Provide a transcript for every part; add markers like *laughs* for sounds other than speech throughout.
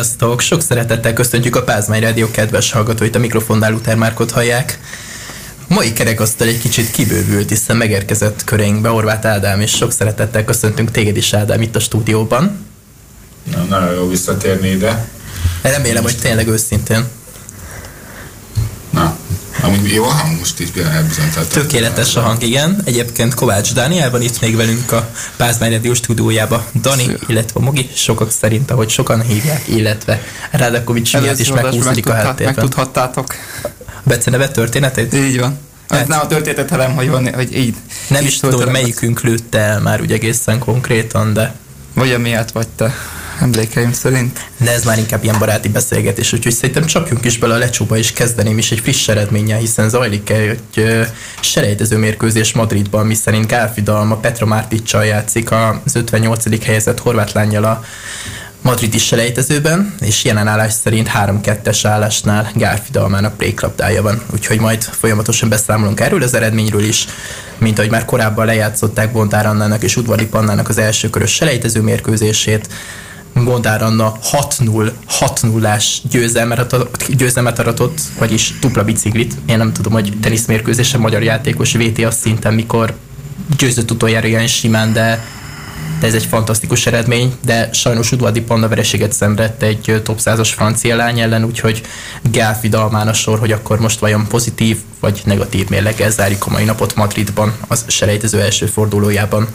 Sziasztok! Sok szeretettel köszöntjük a Pázmány Rádió kedves hallgatóit, a mikrofonnál Luther Márkot hallják. Mai kerekasztal egy kicsit kibővült, hiszen megérkezett köreinkbe Orvát Ádám, és sok szeretettel köszöntünk téged is, Ádám, itt a stúdióban. Na, nagyon jó visszatérni ide. Remélem, hogy tényleg őszintén. Amúgy jó a hang most itt elbizonyított. Tökéletes a hang, igen. Egyébként Kovács Dánielban itt még velünk a Pázmány Rádió stúdiójába. Dani, Szia. illetve Mogi, sokak szerint, ahogy sokan hívják, illetve Rádakovics miatt is meghúzódik a háttérben. Megtudhattátok. Bece neve történetét? Így van. Hát, nem a történetet, hanem hogy, van, hogy így. Nem is tudom, hogy melyikünk lőtte el már úgy egészen konkrétan, de... Vagy amiatt vagy te emlékeim szerint. De ez már inkább ilyen baráti beszélgetés, úgyhogy szerintem csapjunk is bele a lecsóba, és kezdeném is egy friss eredménnyel, hiszen zajlik egy selejtező mérkőzés Madridban, miszerint Gálfi Dalma Petra Márticsal játszik az 58. helyezett horvát lányjal a madridi selejtezőben, és jelen állás szerint 3-2-es állásnál Gálfi Dalmának préklapdája van, úgyhogy majd folyamatosan beszámolunk erről az eredményről is, mint ahogy már korábban lejátszották Bontár Annának és Udvari Pannának az első körös selejtező mérkőzését, Gondár Anna 6-0, 6-0-ás győzelmet, győzelmet aratott, vagyis dupla biciklit. Én nem tudom, hogy teniszmérkőzésen magyar játékos VTA szinten, mikor győzött utoljára ilyen simán, de, de ez egy fantasztikus eredmény, de sajnos Udvardi Panna vereséget szenvedett egy top 100-as francia lány ellen, úgyhogy Gálfi Dalmán a sor, hogy akkor most vajon pozitív vagy negatív mérleggel zárjuk a mai napot Madridban, az selejtező első fordulójában.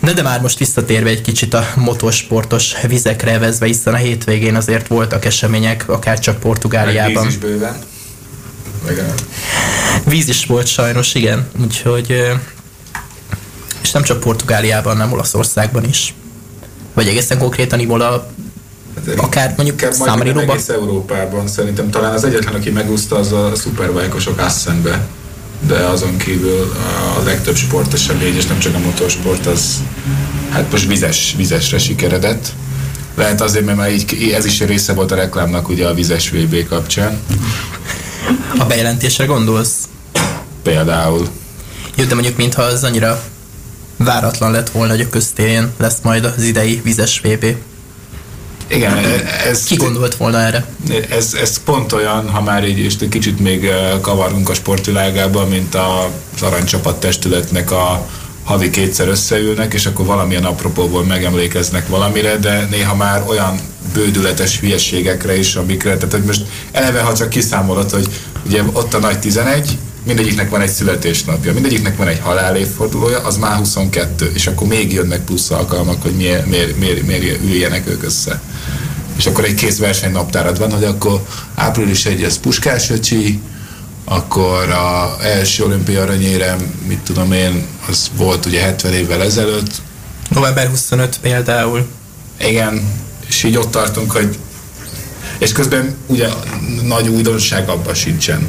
De de már most visszatérve egy kicsit a motorsportos vizekre vezve, hiszen a hétvégén azért voltak események, akár csak Portugáliában. Víz is bőven. Víz is volt sajnos, igen. Úgyhogy és nem csak Portugáliában, hanem Olaszországban is. Vagy egészen konkrétan Imola hát, akár mondjuk Számarinóban. Egész Európában szerintem talán az egyetlen, aki megúszta, az a szuperbajkosok Assenbe de azon kívül a legtöbb sportesemény, és nem csak a motorsport, az hát most vizes, vizesre sikeredett. Lehet azért, mert már így, ez is része volt a reklámnak ugye a vizes VB kapcsán. A bejelentésre gondolsz? Például. Jó, de mondjuk mintha az annyira váratlan lett volna, hogy a köztéren lesz majd az idei vizes VB. Igen, ez... Ki gondolt volna erre? Ez, ez pont olyan, ha már így és kicsit még kavarunk a sportvilágában, mint az aranycsapat testületnek a havi kétszer összeülnek, és akkor valamilyen apropóból megemlékeznek valamire, de néha már olyan bődületes hülyeségekre is, amikre, tehát hogy most eleve, ha csak kiszámolod, hogy ugye ott a nagy 11, mindegyiknek van egy születésnapja, mindegyiknek van egy halálévfordulója, az már 22, és akkor még jönnek plusz alkalmak, hogy miért, miért, miért, miért üljenek ők össze. És akkor egy kész versenynaptárad van, hogy akkor április 1 ez Puskás öcsi, akkor a első olimpia aranyérem, mit tudom én, az volt ugye 70 évvel ezelőtt. November 25 például. Igen, és így ott tartunk, hogy és közben ugye nagy újdonság abban sincsen.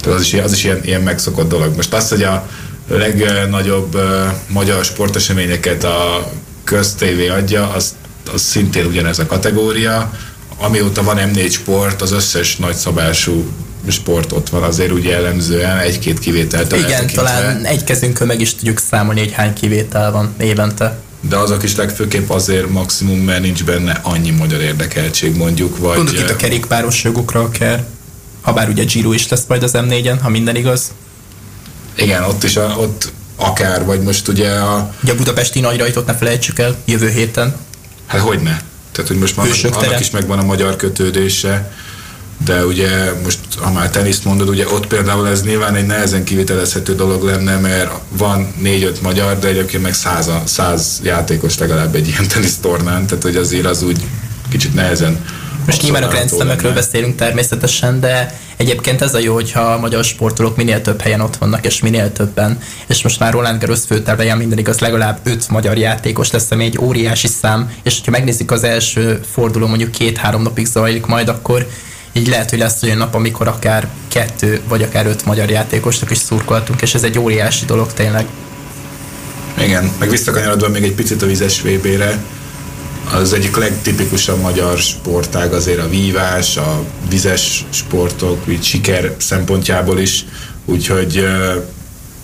Tehát az is, az is ilyen, ilyen megszokott dolog. Most azt, hogy a legnagyobb uh, magyar sporteseményeket a köztévé adja, az, az szintén ugyanez a kategória. Amióta van M4 sport, az összes nagyszabású sport ott van azért úgy jellemzően, egy-két kivételt. Igen, talán egy kezünkön meg is tudjuk számolni, hogy hány kivétel van évente. De azok is legfőképp azért maximum, mert nincs benne annyi magyar érdekeltség mondjuk. Vagy Gondolok itt a kerékpáros jogokra akár. Ha bár ugye Giro is lesz majd az M4-en, ha minden igaz. Igen, ott is, a, ott akár, vagy most ugye a... Ugye a budapesti nagyrajtot ne felejtsük el jövő héten. Hát hogy ne? Tehát, hogy most már annak is megvan a magyar kötődése, de ugye most, ha már teniszt mondod, ugye ott például ez nyilván egy nehezen kivitelezhető dolog lenne, mert van négy-öt magyar, de egyébként meg száz, száz játékos legalább egy ilyen tenisztornán, tehát hogy azért az úgy kicsit nehezen most nyilván a grenztemekről beszélünk természetesen, de egyébként ez a jó, hogyha a magyar sportolók minél több helyen ott vannak, és minél többen. És most már Roland Garros főtervejen minden igaz, legalább öt magyar játékos lesz, ami egy óriási szám, és hogyha megnézzük az első forduló mondjuk két-három napig zajlik majd, akkor így lehet, hogy lesz olyan nap, amikor akár kettő, vagy akár öt magyar játékosnak is szurkoltunk, és ez egy óriási dolog tényleg. Igen, meg visszakanyarodva még egy picit a vizes VB-re, az egyik legtipikusabb magyar sportág azért a vívás, a vizes sportok, így siker szempontjából is, úgyhogy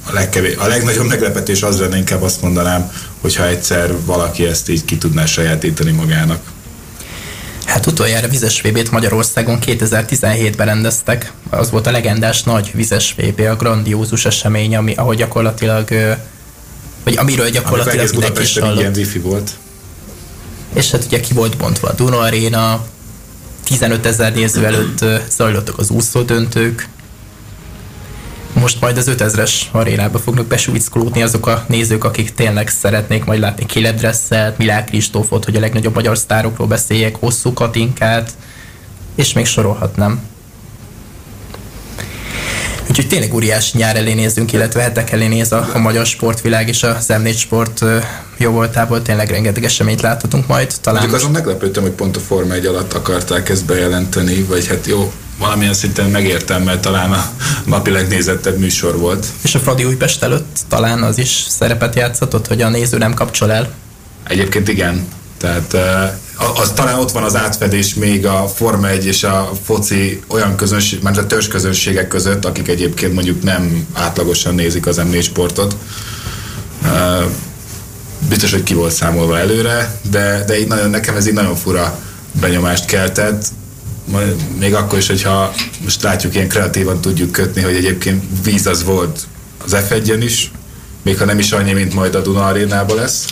a, legkevés, a legnagyobb meglepetés az lenne, inkább azt mondanám, hogyha egyszer valaki ezt így ki tudná sajátítani magának. Hát utoljára vizes VB-t Magyarországon 2017-ben rendeztek. Az volt a legendás nagy vizes VB, a grandiózus esemény, ami, ahogy gyakorlatilag, vagy amiről gyakorlatilag mindenki is hallott. ilyen wifi volt. És hát ugye ki volt bontva a Duna Arena, 15 ezer néző előtt zajlottak az úszódöntők, most majd az 5000-es arénába fognak besúvickolódni azok a nézők, akik tényleg szeretnék majd látni Caleb Dressel, Milák Kristófot, hogy a legnagyobb magyar sztárokról beszéljek, hosszú Katinkát, és még sorolhatnám. Úgyhogy tényleg óriási nyár elé nézünk, illetve hetek elé néz a, a magyar sportvilág és a M4 sport jó voltából tényleg rengeteg eseményt láthatunk majd. Talán Mondjuk azon meglepődtem, hogy pont a Forma 1 alatt akarták ezt bejelenteni, vagy hát jó, valamilyen szinten megértem, mert talán a napi legnézettebb műsor volt. És a Fradi Újpest előtt talán az is szerepet játszott, hogy a néző nem kapcsol el? Egyébként igen. Tehát az, talán ott van az átfedés még a Forma 1 és a foci olyan közönség, mert a törzs közönségek között, akik egyébként mondjuk nem átlagosan nézik az M4 sportot. Biztos, hogy ki volt számolva előre, de, de így nagyon, nekem ez így nagyon fura benyomást keltett még akkor is, hogyha most látjuk, ilyen kreatívan tudjuk kötni, hogy egyébként víz az volt az f is, még ha nem is annyi, mint majd a Duna arénában lesz.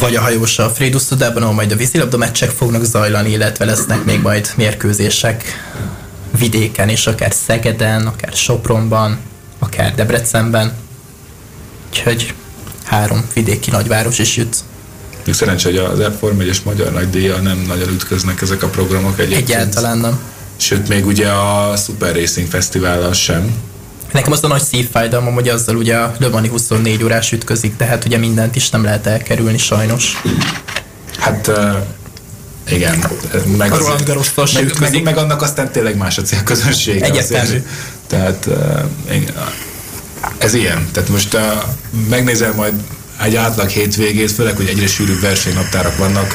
Vagy a hajós a Frédus Tudában, ahol majd a vízilabda meccsek fognak zajlani, illetve lesznek még majd mérkőzések vidéken, és akár Szegeden, akár Sopronban, akár Debrecenben. Úgyhogy három vidéki nagyváros is jut még szerencsé, hogy az F1 és Magyar Nagy Díja nem nagyon ütköznek ezek a programok egyébként. Egyáltalán nem. Sőt, még ugye a Super Racing Fesztivállal sem. Nekem az a nagy szívfájdalmam, hogy azzal ugye a Le Mani 24 órás ütközik, tehát ugye mindent is nem lehet elkerülni sajnos. Hát uh, igen. Meg, a Roland Garros meg, meg, meg, annak aztán tényleg más a célközönség. Egyértelmű. Tehát uh, ez ilyen. Tehát most uh, megnézel majd egy átlag hétvégét, főleg, hogy egyre sűrűbb versenynaptárak vannak,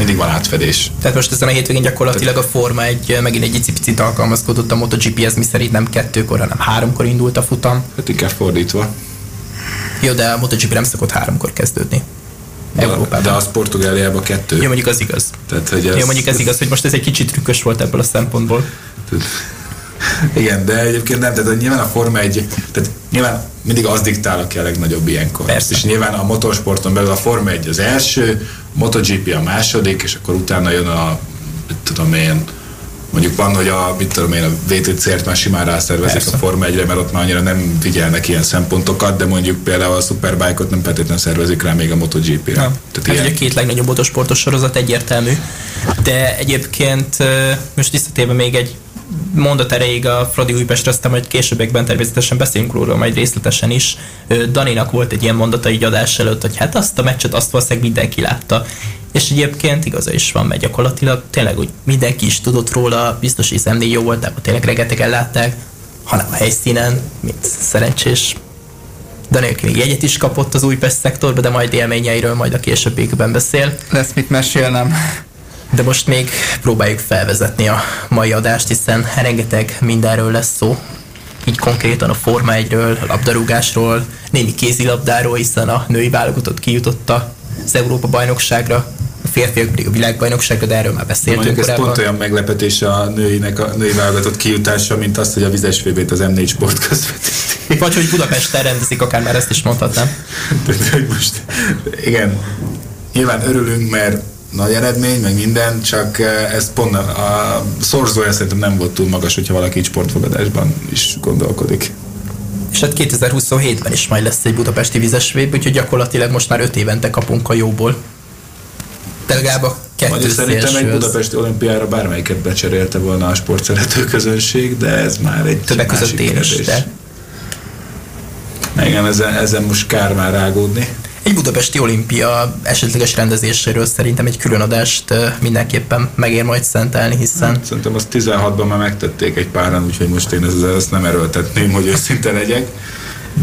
mindig van átfedés. Tehát most ezen a hétvégén gyakorlatilag a Forma egy megint egy picit alkalmazkodott a MotoGP-hez, mi szerint nem kettőkor, hanem háromkor indult a futam. Hát inkább fordítva. Jó, de a MotoGP nem szokott háromkor kezdődni. De, Európában. De az Portugáliában kettő. Jó, mondjuk az igaz. Tehát, hogy ez, Jó, mondjuk ez igaz, hogy most ez egy kicsit trükkös volt ebből a szempontból. Igen, de egyébként nem, tehát nyilván a Forma egy, tehát nyilván mindig az diktál, aki a legnagyobb ilyenkor. Persze. És nyilván a motorsporton belül a Forma egy az első, MotoGP a második, és akkor utána jön a, mit tudom én, mondjuk van, hogy a, mit tudom én, a VTC-ért már simán rászervezik Persze. a Forma 1 mert ott már annyira nem figyelnek ilyen szempontokat, de mondjuk például a Superbike-ot nem feltétlenül szervezik rá még a MotoGP-re. Tehát hát ilyen... a két legnagyobb motorsportos sorozat egyértelmű, de egyébként most visszatérve még egy mondat erejéig a Fradi Újpestre, aztán majd későbbekben természetesen beszélünk róla majd részletesen is. Daninak volt egy ilyen mondata így adás előtt, hogy hát azt a meccset azt valószínűleg mindenki látta. És egyébként igaza is van, mert gyakorlatilag tényleg úgy mindenki is tudott róla, biztos, szemnél jó volt, de tényleg rengetegen látták, hanem a helyszínen, mint szerencsés Daniel még jegyet is kapott az Újpest szektorba, de majd élményeiről majd a későbbiekben beszél. Lesz mit mesélnem. De most még próbáljuk felvezetni a mai adást, hiszen rengeteg mindenről lesz szó. Így konkrétan a Forma 1-ről, a labdarúgásról, némi kézilabdáról, hiszen a női válogatott kijutotta az Európa bajnokságra, a férfiak pedig a világbajnokságra, de erről már beszéltünk ez pont olyan meglepetés a nőinek a női válogatott kijutása, mint azt, hogy a vizes fb az M4 sport közvetíti. Vagy hogy Budapesten rendezik, akár már ezt is mondhatnám. hogy most, igen, nyilván örülünk, mert nagy eredmény, meg minden, csak eh, ez pont a szorzója szerintem nem volt túl magas, hogyha valaki így sportfogadásban is gondolkodik. És hát 2027-ben is majd lesz egy budapesti vizes vb, úgyhogy gyakorlatilag most már öt évente kapunk a jóból. De legalább a kettő Szerintem egy budapesti olimpiára bármelyiket becserélte volna a sportszerető közönség, de ez már egy Többek között én is, de... Igen, ezen, ezen most kár már rágódni egy budapesti olimpia esetleges rendezéséről szerintem egy külön adást mindenképpen megér majd szentelni, hiszen... Hát, szerintem azt 16-ban már megtették egy páran, úgyhogy most én ezt, ezt nem erőltetném, hogy őszinte legyek.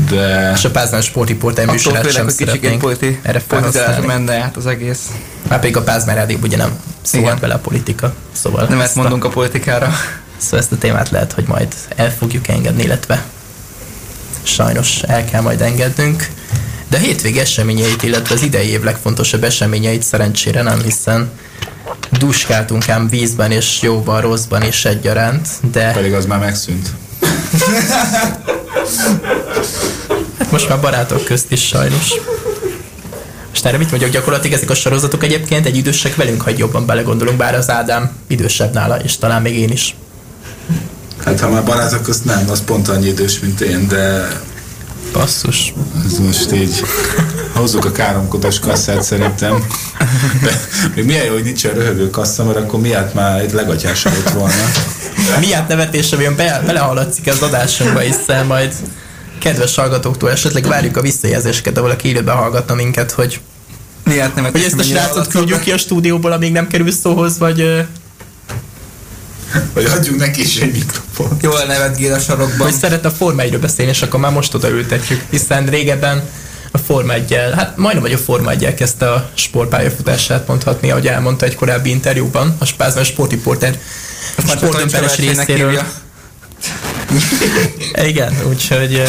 De... És a Pázmán sportriport műsorát sem szeretnénk politi, erre felhasználni. menne át az egész. Már pedig a Pázmán rádió ugye nem szólt bele a politika. Szóval nem ezt mondunk a politikára. *laughs* Szóval ezt a témát lehet, hogy majd el fogjuk engedni, illetve sajnos el kell majd engednünk. De hétvég eseményeit, illetve az idei év legfontosabb eseményeit szerencsére nem, hiszen duskáltunk ám vízben és jóban, rosszban is egyaránt, de... Pedig az már megszűnt. hát most már barátok közt is sajnos. Most erre mit mondjak, gyakorlatilag ezek a sorozatok egyébként egy idősek velünk, ha jobban belegondolunk, bár az Ádám idősebb nála, és talán még én is. Hát ha már barátok közt nem, az pont annyi idős, mint én, de... Basszus. Ez most így... Hozzuk a káromkodós kasszát szerintem. De még milyen jó, hogy nincsen röhögő kassa, mert akkor miatt már egy legatyásabb volna. Miatt nevetésem jön be, belehaladszik az adásunkba, hiszen majd kedves hallgatóktól esetleg várjuk a visszajelzéseket, ahol valaki élőben hallgatna minket, hogy Miért nem hogy ezt a srácot küldjük ki a stúdióból, amíg nem kerül szóhoz, vagy... Vagy adjunk neki is egy mikrofon. Jól nevetgél a sarokban. Hogy szeret a Forma 1 beszélni, és akkor már most oda ültetjük, hiszen régebben a Forma 1 hát majdnem, hogy a Forma 1 kezdte a sportpályafutását mondhatni, ahogy elmondta egy korábbi interjúban, a Spázman sportriporter sportdömperes részéről. *laughs* Igen, úgyhogy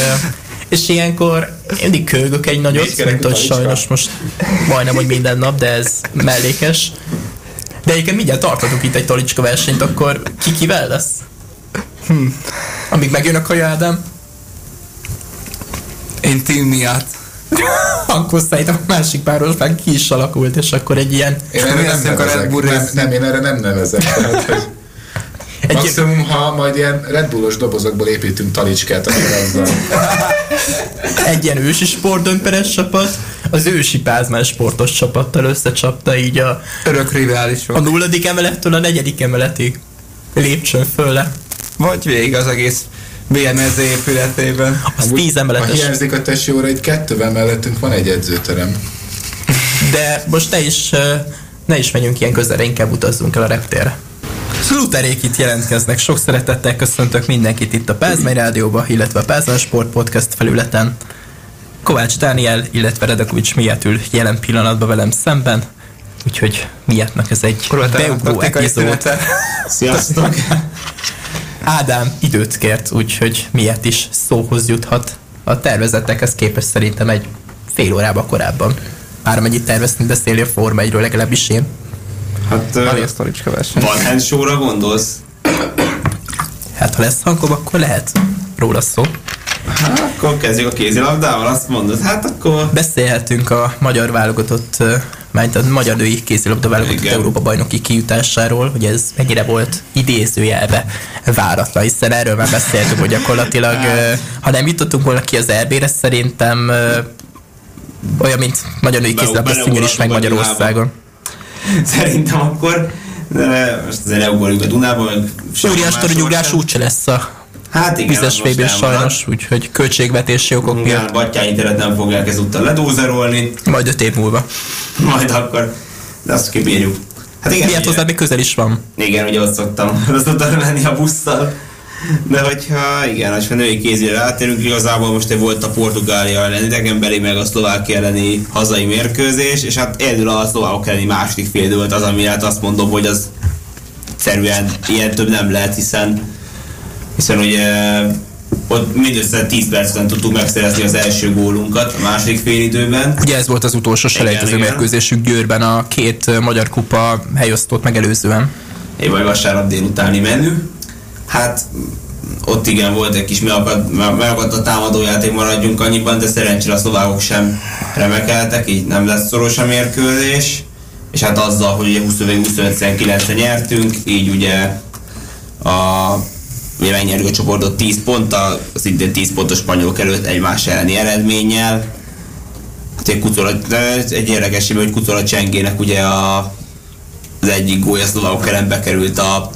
és ilyenkor mindig kölgök egy nagyot, mint hogy sajnos most majdnem, hogy minden nap, de ez mellékes. De egyébként mindjárt tartatok itt egy talicska versenyt, akkor ki kivel lesz? Hm. Amíg megjön a kaja Ádám? Én Tim miatt. *laughs* akkor szerintem a másik párosban ki is alakult, és akkor egy ilyen... Én erre nem, nem nevezek. Nem, nem, én erre nem nevezek. Tehát, *laughs* hogy egy Maximum, ha majd ilyen Red Bullos dobozokból építünk talicskát, akkor azzal. Egy ilyen ősi sportdömperes csapat, az ősi pázmán sportos csapattal összecsapta így a... Örök riválisok. A nulladik emelettől a negyedik emeletig lépcsőn fölle. Vagy végig az egész BMZ épületében. Az Amúgy, tíz emeletes. Ha hiányzik a tesóra, egy kettővel mellettünk van egy edzőterem. De most ne is, ne is menjünk ilyen közelre, inkább utazzunk el a reptérre. Luterék itt jelentkeznek. Sok szeretettel köszöntök mindenkit itt a Pázmány Rádióba, illetve a Pázmány Sport Podcast felületen. Kovács Dániel, illetve Redakovics miatt ül jelen pillanatban velem szemben. Úgyhogy miattnak ez egy beugró epizód. Sziasztok! Ádám időt kért, úgyhogy miatt is szóhoz juthat. A tervezetekhez képest szerintem egy fél órába korábban. Már mennyit terveztünk beszélni a Forma 1 legalábbis én. Hát, Van hand show-ra gondolsz? Hát ha lesz hangom, akkor lehet róla szó. Hát, akkor kezdjük a kézilabdával, azt mondod, hát akkor... Beszélhetünk a magyar válogatott, mert a magyar női kézilabda válogatott Igen. Európa bajnoki kijutásáról, hogy ez mennyire volt idézőjelbe váratlan, hiszen erről már beszéltünk, hogy gyakorlatilag, ha nem jutottunk volna ki az RB-re, szerintem olyan, mint magyar női kézilabda színjön is meg Magyarországon. Szerintem akkor de most azért elugorjuk a Dunába, Óriás toronyugrás úgyse lesz a Hát igen, Vizes vb sajnos, úgyhogy költségvetési okok igen, miatt. Battyányi teret nem fogják ezúttal ledózerolni. Majd öt év múlva. Majd akkor, de azt kibírjuk. Hát igen, Miért hozzá még közel is van. Igen, ugye ott szoktam, *laughs* ott szoktam menni a busszal. De hogyha igen, ha női kézére átérünk, igazából most egy volt a Portugália ellen idegenbeli, meg a Szlovákia elleni hazai mérkőzés, és hát egyedül a szlovákok elleni második fél volt az, ami hát azt mondom, hogy az szerűen ilyen több nem lehet, hiszen hiszen ugye ott mindössze 10 percben tudtuk megszerezni az első gólunkat a második fél időben. Ugye ez volt az utolsó selejtező mérkőzésük Győrben a két magyar kupa helyosztott megelőzően. Éj vagy vasárnap délutáni menü. Hát ott igen volt egy kis megakadt, megakadt a támadójáték, maradjunk annyiban, de szerencsére a szlovákok sem remekeltek, így nem lesz szoros a mérkőzés. És hát azzal, hogy 25-25-9-re nyertünk, így ugye a ugye megnyerjük a csoportot 10 ponttal, az idén 10 pontos spanyolok előtt egymás elleni eredménnyel. Hát egy, kucola, egy érdekes, hogy Kucola Csengének ugye a, az egyik gólya szlovákok ellen bekerült a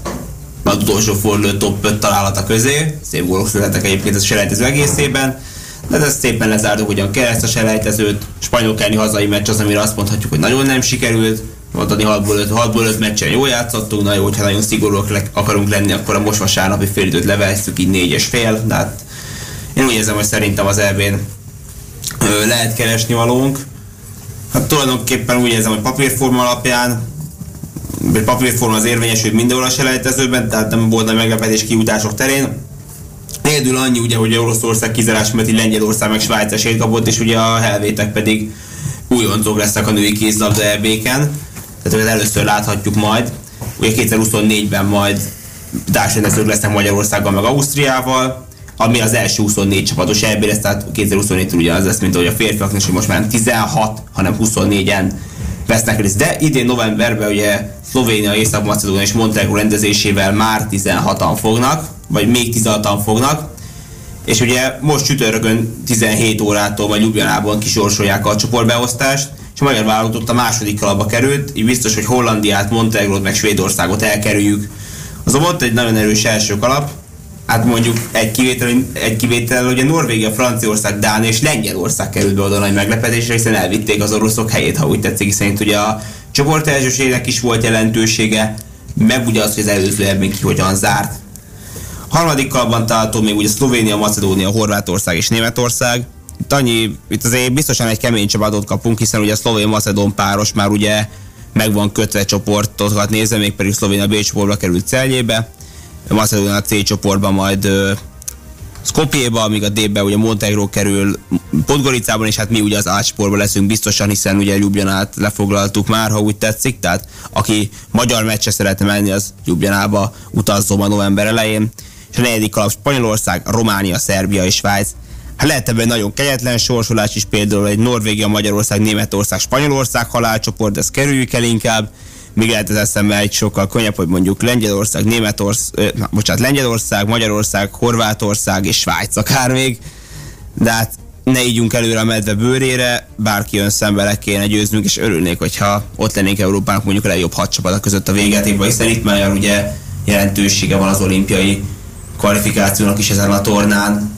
az utolsó forduló top 5 találata közé. Szép gólok születtek egyébként a selejtező egészében. De ezt szépen lezártuk ugyan kereszt a selejtezőt. Spanyol kelni hazai meccs az, amire azt mondhatjuk, hogy nagyon nem sikerült. Mondani 6-ból 5, 6-ból 5 meccsen jól játszottunk, na jó, hogyha nagyon szigorúak le, akarunk lenni, akkor a most vasárnapi félidőt levesszük így 4 és fél, de hát én úgy érzem, hogy szerintem az elvén lehet keresni valónk. Hát tulajdonképpen úgy érzem, hogy papírforma alapján papírforma az érvényesült mindenhol a selejtezőben, tehát nem volt a meglepetés kiutások terén. Egyedül annyi ugye, hogy Oroszország kizárás mert Lengyelország meg Svájc esélyt kapott, és ugye a helvétek pedig újoncok lesznek a női kézlabda ebéken. tehát hogy először láthatjuk majd. Ugye 2024-ben majd társrendezők lesznek Magyarországgal meg Ausztriával, ami az első 24 csapatos EB lesz, tehát 2024-től ugyanaz lesz, mint ahogy a férfiaknak, és most már nem 16, hanem 24-en vesznek részt. De idén novemberben ugye Szlovénia, Észak-Macedónia és Montenegro rendezésével már 16-an fognak, vagy még 16-an fognak, és ugye most csütörtökön 17 órától vagy Ljubljanában kisorsolják a csoportbeosztást, és a magyar válogatott a második kalapba került, így biztos, hogy Hollandiát, Montenegrót meg Svédországot elkerüljük. Az volt egy nagyon erős első kalap, hát mondjuk egy kivétel, egy kivétel ugye Norvégia, Franciaország, Dánia és Lengyelország került be oda nagy meglepetésre, hiszen elvitték az oroszok helyét, ha úgy tetszik, hiszen itt ugye a csoport is volt jelentősége, meg ugye az, hogy az előző ebben ki hogyan zárt. Harmadik kalapban található még ugye Szlovénia, Macedónia, Horvátország és Németország. Itt annyi, itt azért biztosan egy kemény csapatot kapunk, hiszen ugye a szlovén-macedón páros már ugye meg van kötve csoportokat nézve, még pedig Szlovénia B csoportba került Celjébe. Macedónia C csoportban majd Skopjéba, amíg a D-be ugye Montenegro kerül Podgoricában, és hát mi ugye az A csoportban leszünk biztosan, hiszen ugye Ljubljanát lefoglaltuk már, ha úgy tetszik, tehát aki magyar meccse szeretne menni, az Ljubljanába utazzon a november elején. És a negyedik kalap Spanyolország, Románia, Szerbia és Svájc. Hát lehet ebben nagyon kegyetlen sorsolás is, például egy Norvégia, Magyarország, Németország, Spanyolország halálcsoport, de ezt kerüljük el inkább még lehet ez eszembe egy sokkal könnyebb, hogy mondjuk Lengyelország, Németország, na, bocsánat, Lengyelország, Magyarország, Horvátország és Svájc akár még, de hát ne ígyunk előre a medve bőrére, bárki jön szembe le kéne győznünk, és örülnék, hogyha ott lennénk Európának mondjuk a legjobb hat csapat között a végetékben, hiszen itt már ugye jelentősége van az olimpiai kvalifikációnak is ezen a tornán,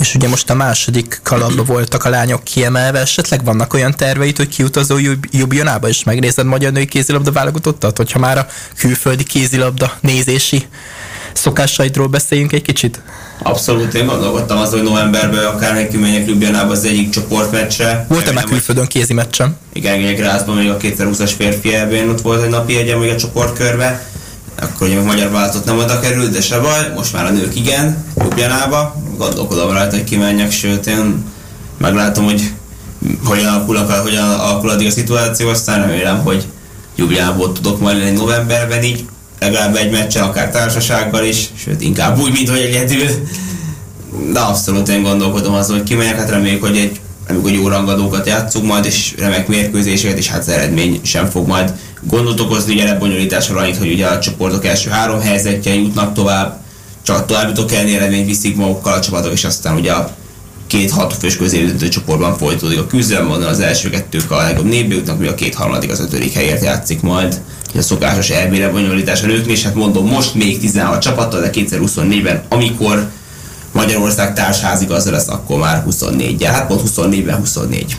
és ugye most a második kalapba voltak a lányok kiemelve, esetleg vannak olyan terveit, hogy kiutazó Jubjanába és megnézed magyar női kézilabda válogatottat, hogyha már a külföldi kézilabda nézési szokásaidról beszéljünk egy kicsit? Abszolút, én gondolkodtam az, hogy novemberben akár nekünk Ljubljanába az egyik csoportmeccsre. Volt-e már külföldön kézi meccsem? Igen, igen, Grászban még a 2020-as férfi elbén ott volt egy napi egyen még a csoportkörbe akkor ugye a magyar vállalatot nem oda került, de se baj, most már a nők igen, Ljubljanába, gondolkodom rajta, hogy kimenjek, sőt én meglátom, hogy hogyan alakul, hogyan alakul addig a szituáció, aztán remélem, hogy Ljubljából tudok majd lenni novemberben így, legalább egy meccsen, akár társasággal is, sőt inkább úgy, mint hogy egyedül. De abszolút én gondolkodom azon, hogy kimegyek, hát reméljük, hogy egy amikor jó rangadókat játszunk majd, és remek mérkőzéseket, és hát az eredmény sem fog majd gondot okozni, ugye lebonyolításra annyit, hogy ugye a csoportok első három helyzetje jutnak tovább, csak tovább jutok elni eredményt viszik magukkal a csapatok, és aztán ugye a két hat fős középdöntő csoportban folytatódik a küzdelem, van az első kettők a legjobb névbe jutnak, mi a két harmadik az ötödik helyért játszik majd. A szokásos elbére bonyolítás nőknél, és hát mondom, most még 16 csapattal, de 2024-ben, amikor Magyarország társházigazda lesz, akkor már 24 -jel. Hát pont 24-ben 24.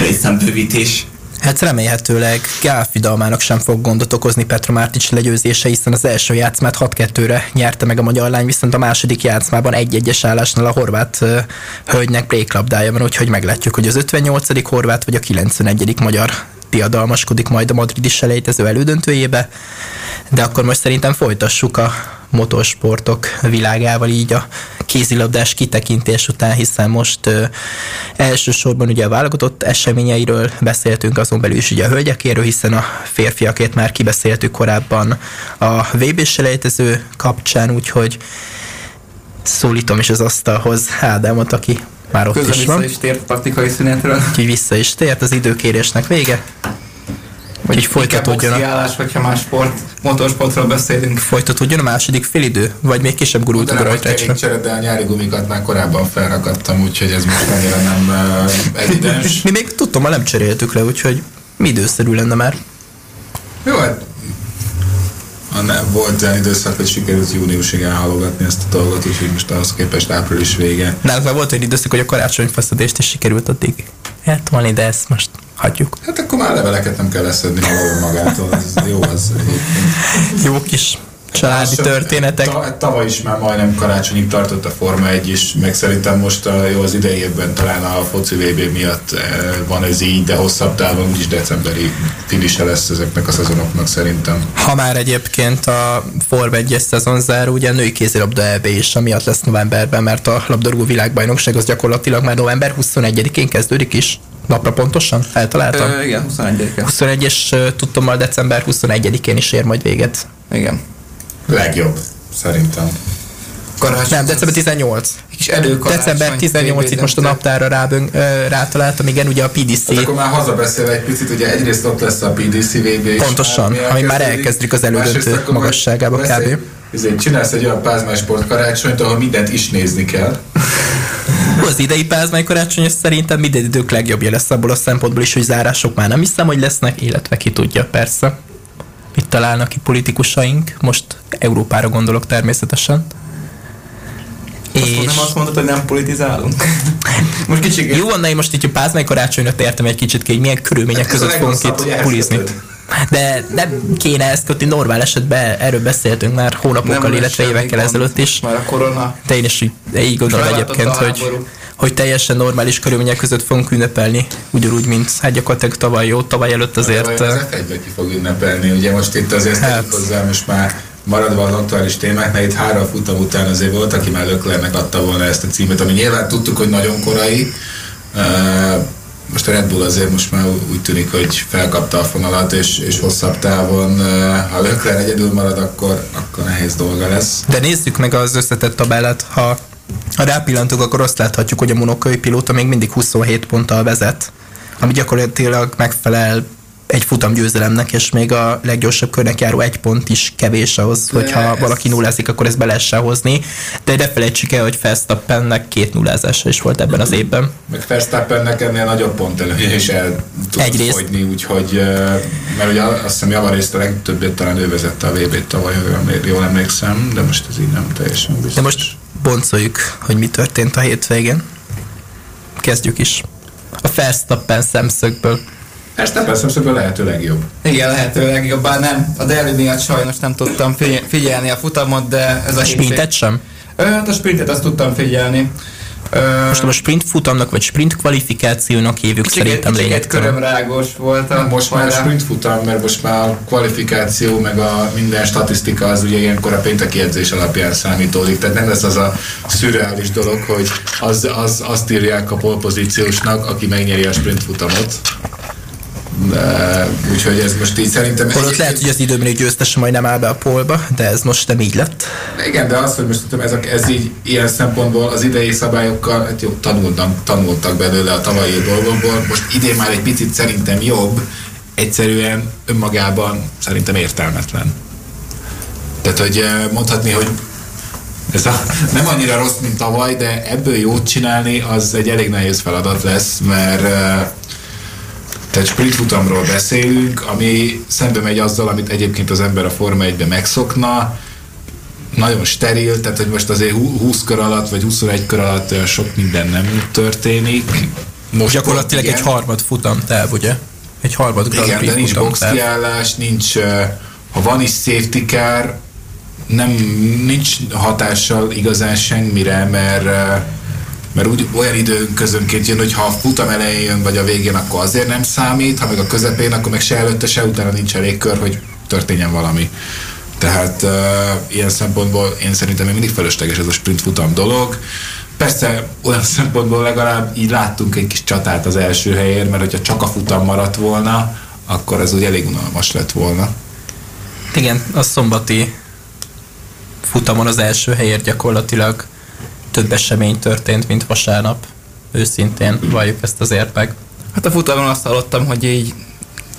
Részszámbővítés. Hát remélhetőleg Gál Fidalmának sem fog gondot okozni Petra Mártics legyőzése, hiszen az első játszmát 6-2-re nyerte meg a magyar lány, viszont a második játszmában egy-egyes állásnál a horvát uh, hölgynek bréklabdája van, úgyhogy meglátjuk, hogy az 58. horvát vagy a 91. magyar diadalmaskodik majd a madridi selejtező elődöntőjébe, de akkor most szerintem folytassuk a motorsportok világával így a kézilabdás kitekintés után, hiszen most ö, elsősorban ugye a válogatott eseményeiről beszéltünk, azon belül is ugye a hölgyekéről, hiszen a férfiakét már kibeszéltük korábban a vb selejtező kapcsán, úgyhogy szólítom is az asztalhoz Ádámot, aki már ott Közben is van. vissza is tért taktikai szünetről. Úgyhogy vissza is tért, az időkérésnek vége. Úgyhogy folytatódjon a, hogyha más sport, motorsportról beszélünk. folytatódjon a második félidő, vagy még kisebb Mondanám, hogy rajta kerékcsere, de a nyári gumikat már korábban felrakadtam, úgyhogy ez most annyira nem uh, evidens. Mi még tudtam, ma nem cseréltük le, úgyhogy mi időszerű lenne már. Jó, hát a ne, volt olyan időszak, hogy sikerült júniusig elhalogatni ezt a dolgot, úgyhogy most ahhoz képest április vége. Már volt egy időszak, hogy a karácsonyfeszedést is sikerült addig eltolni, de ezt most hagyjuk. Hát akkor már leveleket nem kell leszedni valahol magától, ez jó az egyébként. Jó kis családi Lassan- történetek. Ta, tavaly is már majdnem karácsonyig tartott a Forma 1 is, meg szerintem most a, jó az idei évben talán a foci VB miatt eh, van ez így, de hosszabb távon úgyis decemberi finise lesz ezeknek a szezonoknak szerintem. Ha már egyébként a Form 1 szezon záró, ugye a női kézilabda EB is, amiatt lesz novemberben, mert a labdarúgó világbajnokság az gyakorlatilag már november 21-én kezdődik is. Napra pontosan? Eltaláltam? Ö, igen, 21 -e. 21 és tudtommal december 21-én is ér majd véget. Igen. Legjobb, szerintem. Karácsony. Nem, december 18. Kis előkarácsony. December 18 itt most a naptára rábön, ö, rátaláltam, igen, ugye a PDC. Hát akkor már hazabeszél egy picit, ugye egyrészt ott lesz a PDC VB. Pontosan, mi ami már elkezdődik az elődöntő magasságába kb. egy- Ezért csinálsz egy olyan pázmásport karácsonyt, ahol mindent is nézni kell. Az idei pázmány karácsony szerintem minden idők legjobbja lesz abból a szempontból is, hogy zárások már nem hiszem, hogy lesznek, illetve ki tudja, persze. Mit találnak ki politikusaink? Most Európára gondolok természetesen. Azt És nem azt mondod, hogy nem politizálunk? *laughs* most kicsit jó, annál én most így a pázmány karácsonyra tértem egy kicsit ki, hogy milyen körülmények Hát között fogunk itt pulizni. De nem kéne ezt kötni, normál esetben erről beszéltünk már hónapokkal, illetve évekkel ezelőtt is. Már a korona. De én is így, így gondolom egyébként, hogy, háború. Hogy teljesen normális körülmények között fogunk ünnepelni, ugyanúgy, mint hát gyakorlatilag tavaly jó, tavaly előtt azért... Az f ki fog ünnepelni, ugye most itt azért Hát. hozzá most már maradva az aktuális témáknál, itt három futam után azért volt, aki már Löklernek adta volna ezt a címet, ami nyilván tudtuk, hogy nagyon korai. Most a Red Bull azért most már úgy tűnik, hogy felkapta a fonalat, és, és hosszabb távon, ha Lökler egyedül marad, akkor, akkor nehéz dolga lesz. De nézzük meg az összetett tabellát, ha ha rápillantunk, akkor azt láthatjuk, hogy a monokai pilóta még mindig 27 ponttal vezet, ami gyakorlatilag megfelel egy futam győzelemnek, és még a leggyorsabb körnek járó egy pont is kevés ahhoz, hogyha ez- valaki nullázik, akkor ezt be lehessen hozni. De ne felejtsük el, hogy Verstappennek két nullázása is volt ebben az évben. Meg Verstappennek ennél nagyobb pont előnye is el tud Egyrészt. fogyni, úgyhogy, mert ugye azt hiszem javarészt a legtöbbet talán ő vezette a VB-t tavaly, jól emlékszem, de most ez így nem teljesen biztos. De most boncoljuk, hogy mi történt a hétvégén. Kezdjük is. A Verstappen szemszögből. Verstappen szemszögből lehető legjobb. Igen, lehetőleg jobb, bár nem. A derbi miatt sajnos nem tudtam figy- figyelni a futamot, de ez a, A sprintet sem? Ö, Hát a sprintet azt tudtam figyelni. Most a sprint futamnak, vagy sprint kvalifikációnak hívjuk kicsit, szerintem lényegtelen. körömrágos volt a Most már a sprint futam, mert most már a kvalifikáció, meg a minden statisztika az ugye ilyenkor a pénteki edzés alapján számítódik. Tehát nem lesz az a szürreális dolog, hogy az, az, azt írják a polpozíciósnak, aki megnyeri a sprint futamot. De, úgyhogy ez most így szerintem... Holott lehet, hogy az időmérő győztese majd nem áll be a polba, de ez most nem így lett. Igen, de az, hogy most tudom, ez, a, ez így ilyen szempontból az idei szabályokkal, hát jó, tanultak, tanultak belőle a tavalyi dolgokból, most idén már egy picit szerintem jobb, egyszerűen önmagában szerintem értelmetlen. Tehát, hogy eh, mondhatni, hogy ez a, nem annyira rossz, mint tavaly, de ebből jót csinálni, az egy elég nehéz feladat lesz, mert eh, tehát sprint futamról beszélünk, ami szembe megy azzal, amit egyébként az ember a Forma 1-ben megszokna, nagyon steril, tehát hogy most azért hú- 20 kör alatt, vagy 21 kör alatt olyan sok minden nem történik. Most Gyakorlatilag igen, egy harmad futamtáv, ugye? Egy harmad Grand Igen, de nincs boxkiállás, nincs, ha van is safety car, nem, nincs hatással igazán semmire, mert mert úgy olyan időn közönként jön, hogy ha a futam elején jön, vagy a végén, akkor azért nem számít, ha meg a közepén, akkor meg se előtte, se utána nincs elég kör, hogy történjen valami. Tehát uh, ilyen szempontból én szerintem még mindig felesleges ez a sprint futam dolog. Persze olyan *laughs* szempontból legalább így láttunk egy kis csatát az első helyért, mert hogyha csak a futam maradt volna, akkor ez úgy elég unalmas lett volna. Igen, a szombati futamon az első helyért gyakorlatilag több esemény történt, mint vasárnap. Őszintén valljuk ezt azért meg. Hát a futamon azt hallottam, hogy így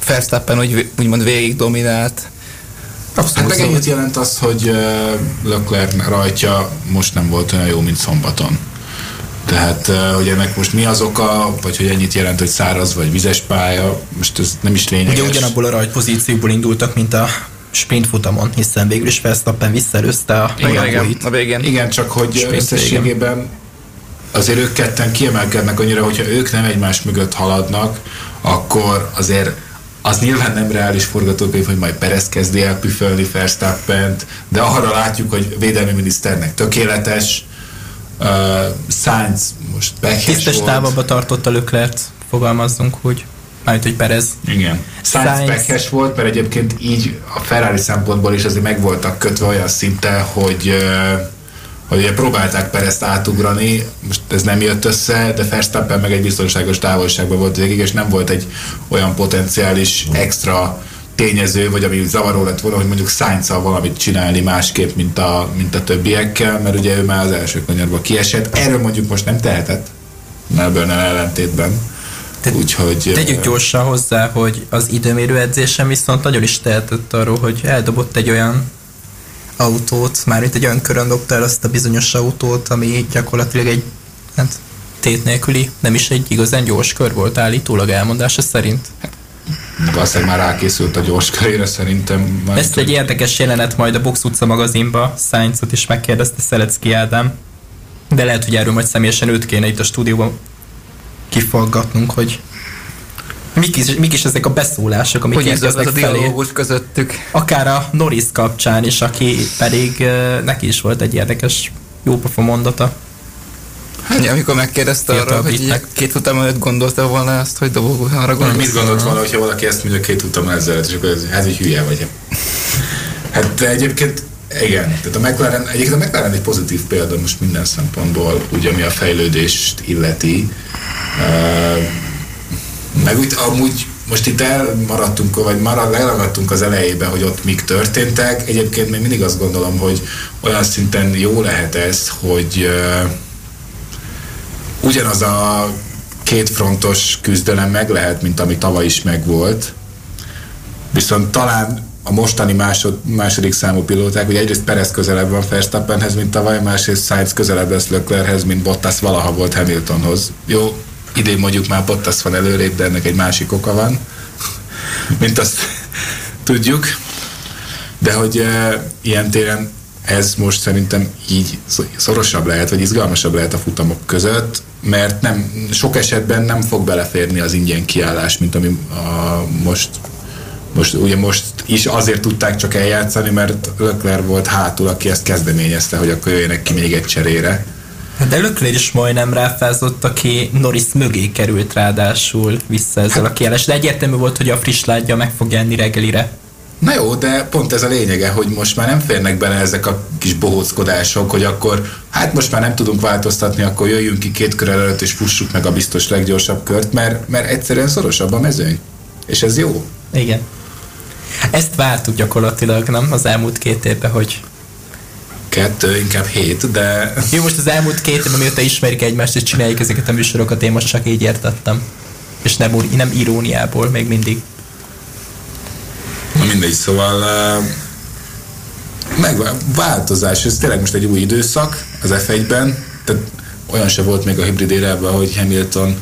Verstappen úgy, úgymond végig dominált. Hát meg ennyit jelent az, hogy Leclerc rajtja most nem volt olyan jó, mint szombaton. Tehát, hogy ennek most mi az oka, vagy hogy ennyit jelent, hogy száraz vagy vizes pálya, most ez nem is lényeges. Ugye ugyanabból a rajtpozícióból indultak, mint a sprint futamon, hiszen végül is Verstappen visszaelőzte a Igen, igen, a végén. Igen, csak hogy Sprint összességében azért ők ketten kiemelkednek annyira, hogyha ők nem egymás mögött haladnak, akkor azért az nyilván nem reális forgatókönyv, hogy majd Perez kezdi el püfölni verstappen de arra látjuk, hogy védelmi miniszternek tökéletes, uh, Sainz most Tisztes volt. távolba tartotta Löklert, fogalmazzunk úgy. Mármint, hogy Perez. Igen. Sainz, volt, mert egyébként így a Ferrari szempontból is azért meg voltak kötve olyan szinten, hogy hogy ugye próbálták Perezt átugrani, most ez nem jött össze, de Verstappen meg egy biztonságos távolságban volt végig, és nem volt egy olyan potenciális extra tényező, vagy ami zavaró lett volna, hogy mondjuk sainz valamit csinálni másképp, mint a, mint a többiekkel, mert ugye ő már az első kanyarba kiesett. Erről mondjuk most nem tehetett, melbourne ellentétben. Te- Úgyhogy... Tegyük gyorsan hozzá, hogy az időmérő edzésen viszont nagyon is tehetett arról, hogy eldobott egy olyan autót, már itt egy olyan körön dobta el azt a bizonyos autót, ami gyakorlatilag egy hát, tét nélküli, nem is egy igazán gyors kör volt állítólag elmondása szerint. Valószínűleg már rákészült a gyors körére szerintem. Már Ezt egy érdekes jelenet majd a Box utca magazinba, Sainzot is megkérdezte Szelecki Ádám, de lehet, hogy erről majd személyesen őt kéne itt a stúdióban kifaggatnunk, hogy mik is, mik is ezek a beszólások, amik Hogy ez az érkeznek a dialógus közöttük. Akár a Norris kapcsán is, aki pedig neki is volt egy érdekes jópofa mondata. Hát, amikor megkérdezte Fiatal arra, hogy két utam előtt gondolta volna azt, hogy dobogó arra Mit gondolt. gondolt volna, hogyha valaki ezt mondja két utam ezelőtt, és akkor ez, hát, hogy hülye vagy. Hát de egyébként igen, tehát a McLaren, egyébként a McLaren egy pozitív példa most minden szempontból, ugye ami a fejlődést illeti. Meg úgy amúgy most itt elmaradtunk, vagy marad, leragadtunk az elejébe, hogy ott mik történtek. Egyébként még mindig azt gondolom, hogy olyan szinten jó lehet ez, hogy uh, ugyanaz a két frontos küzdelem meg lehet, mint ami tavaly is megvolt. Viszont talán a mostani másod, második számú pilóták, ugye egyrészt Perez közelebb van Verstappenhez, mint tavaly, másrészt Sainz közelebb lesz Leclerchez, mint Bottas valaha volt Hamiltonhoz. Jó, idén mondjuk már Bottas van előrébb, de ennek egy másik oka van, mint azt tudjuk. De hogy e, ilyen téren ez most szerintem így szorosabb lehet, vagy izgalmasabb lehet a futamok között, mert nem, sok esetben nem fog beleférni az ingyen kiállás, mint ami a, most most ugye most is azért tudták csak eljátszani, mert Leclerc volt hátul, aki ezt kezdeményezte, hogy akkor jöjjenek ki még egy cserére. De Leclerc is majdnem ráfázott, aki Norris mögé került ráadásul vissza ezzel a kiállás. De egyértelmű volt, hogy a friss ládja meg fog enni reggelire. Na jó, de pont ez a lényege, hogy most már nem férnek bele ezek a kis bohóckodások, hogy akkor hát most már nem tudunk változtatni, akkor jöjjünk ki két kör előtt és fussuk meg a biztos leggyorsabb kört, mert, mert egyszerűen szorosabb a mezőny. És ez jó. Igen. Ezt vártuk gyakorlatilag, nem? Az elmúlt két évben, hogy Kettő, inkább hét, de *laughs* jó, most az elmúlt két évben, mióta ismerik egymást, és csináljuk ezeket a műsorokat, én most csak így értettem. És nem, úr- nem iróniából, még mindig. Na mindegy, szóval meg változás, ez tényleg most egy új időszak az F1-ben, tehát olyan se volt még a hibrid érában, hogy Hamilton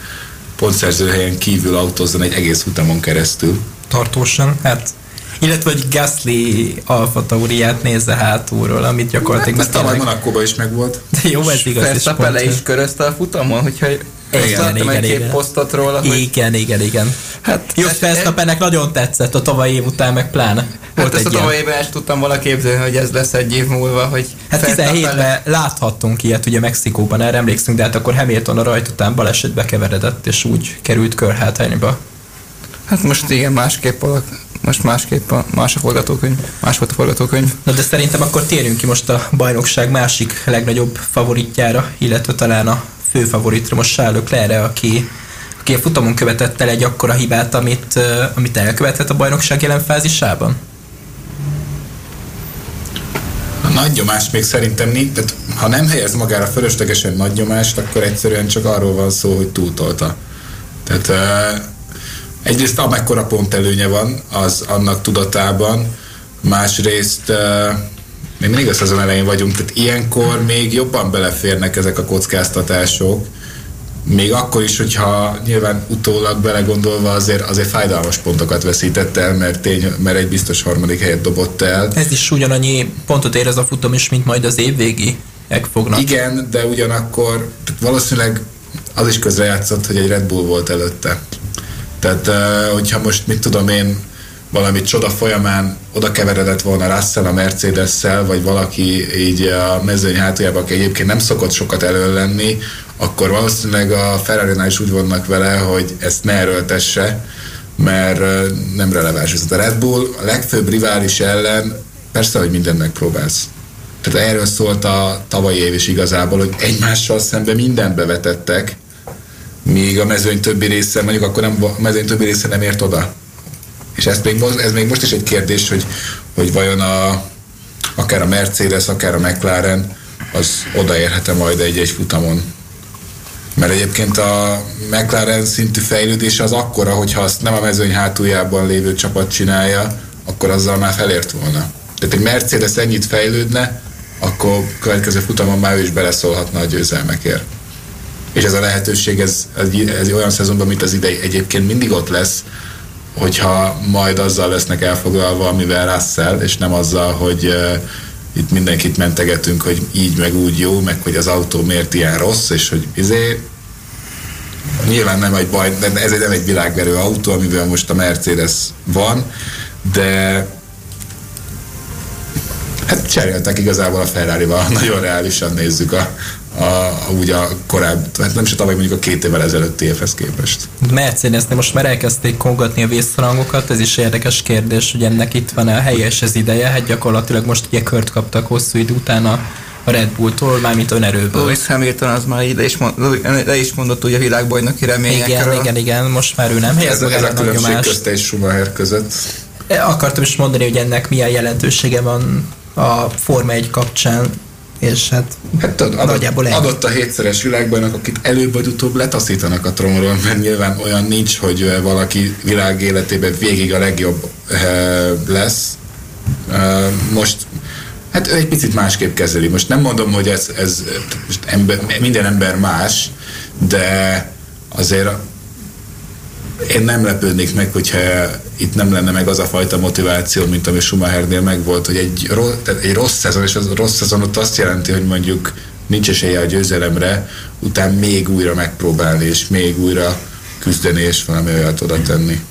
pontszerzőhelyen kívül autózzon egy egész utamon keresztül. Tartósan, hát illetve hogy Gasly Alfa Tauriát nézze hátulról, amit gyakorlatilag... Hát, ez tavaly Monakóban is megvolt. De jó, ez igaz. és Verstappen le pont- is körözte a futamon, hogyha Igen, láttam igen, egy igen. posztot róla, hogy Igen, igen, igen. hát, Jó, ezt- Verstappennek nagyon tetszett a tavalyi év után, meg pláne. Hát Volt ezt a tavalyi évben el tudtam volna képzelni, hogy ez lesz egy év múlva, hogy Hát Verstappen 17-ben láthattunk ilyet ugye Mexikóban, erre emlékszünk, de hát akkor Hamilton a rajt után balesetbe keveredett, és úgy került körhátrányba. Hát most igen, másképp alak, most másképp a, más a forgatókönyv, más volt a forgatókönyv. Na de szerintem akkor térjünk ki most a bajnokság másik legnagyobb favoritjára, illetve talán a fő favoritra, most Charles Leclerc, aki, aki a futamon követett el egy akkora hibát, amit, amit elkövetett a bajnokság jelen fázisában. A nagy nyomás még szerintem nincs, tehát ha nem helyez magára fölöslegesen nagy nyomást, akkor egyszerűen csak arról van szó, hogy túltolta. Tehát uh, egyrészt amekkora pont előnye van, az annak tudatában, másrészt még mindig az azon elején vagyunk, tehát ilyenkor még jobban beleférnek ezek a kockáztatások, még akkor is, hogyha nyilván utólag belegondolva azért, azért fájdalmas pontokat veszített el, mert, tény, mert egy biztos harmadik helyet dobott el. Ez is ugyanannyi pontot ér ez a futam is, mint majd az évvégiek fognak. Igen, de ugyanakkor valószínűleg az is közrejátszott, hogy egy Red Bull volt előtte. Tehát, eh, hogyha most, mit tudom én, valami csoda folyamán oda keveredett volna Russell a Mercedes-szel, vagy valaki így a mezőny hátuljában, aki egyébként nem szokott sokat elő lenni, akkor valószínűleg a ferrari is úgy vannak vele, hogy ezt ne erőltesse, mert nem releváns. Viszont a Red Bull a legfőbb rivális ellen persze, hogy mindent megpróbálsz. Tehát erről szólt a tavalyi év is igazából, hogy egymással szemben mindent bevetettek, míg a mezőny többi része, mondjuk akkor nem, a mezőny többi része nem ért oda. És ez még, ez még most is egy kérdés, hogy, hogy vajon a, akár a Mercedes, akár a McLaren, az odaérhet-e majd egy-egy futamon. Mert egyébként a McLaren szintű fejlődése az akkora, hogyha azt nem a mezőny hátuljában lévő csapat csinálja, akkor azzal már felért volna. Tehát egy Mercedes ennyit fejlődne, akkor következő futamon már ő is beleszólhatna a győzelmekért. És ez a lehetőség, ez, ez, olyan szezonban, mint az idei egyébként mindig ott lesz, hogyha majd azzal lesznek elfoglalva, amivel Russell, és nem azzal, hogy uh, itt mindenkit mentegetünk, hogy így meg úgy jó, meg hogy az autó miért ilyen rossz, és hogy izé, nyilván nem egy baj, de ez nem egy világverő autó, amivel most a Mercedes van, de Hát cseréltek igazából a Ferrari-val, *laughs* nagyon reálisan nézzük a, a, a, úgy a korábbi, hát nem is a tavaly mondjuk a két évvel ezelőtt évhez képest. Mercedesnél most már elkezdték kongatni a vészszarangokat, ez is érdekes kérdés, hogy ennek itt van a helyes az ideje, hát gyakorlatilag most ugye kört kaptak hosszú idő után a, a Red Bull-tól, mármint önerőből. Lewis Hamilton az már ide is, mond, le is mondott ugye a világbajnoki reményekről. Igen, igen, igen, most már ő nem helyez ez, ez a különbség közte és Schumacher között. Akartam is mondani, hogy ennek milyen jelentősége van a Forma 1 kapcsán, és hát, hát tudod, adott, nagyjából adott a hétszeres világbajnok, akit előbb vagy utóbb letaszítanak a trónról, mert nyilván olyan nincs, hogy valaki világ életében végig a legjobb lesz. Most Hát ő egy picit másképp kezeli. Most nem mondom, hogy ez, ez most ember, minden ember más, de azért én nem lepődnék meg, hogyha itt nem lenne meg az a fajta motiváció, mint ami Schumachernél megvolt, hogy egy, rossz, egy rossz szezon, és az rossz szezon ott azt jelenti, hogy mondjuk nincs esélye a győzelemre, után még újra megpróbálni, és még újra küzdeni, és valami olyat oda tenni.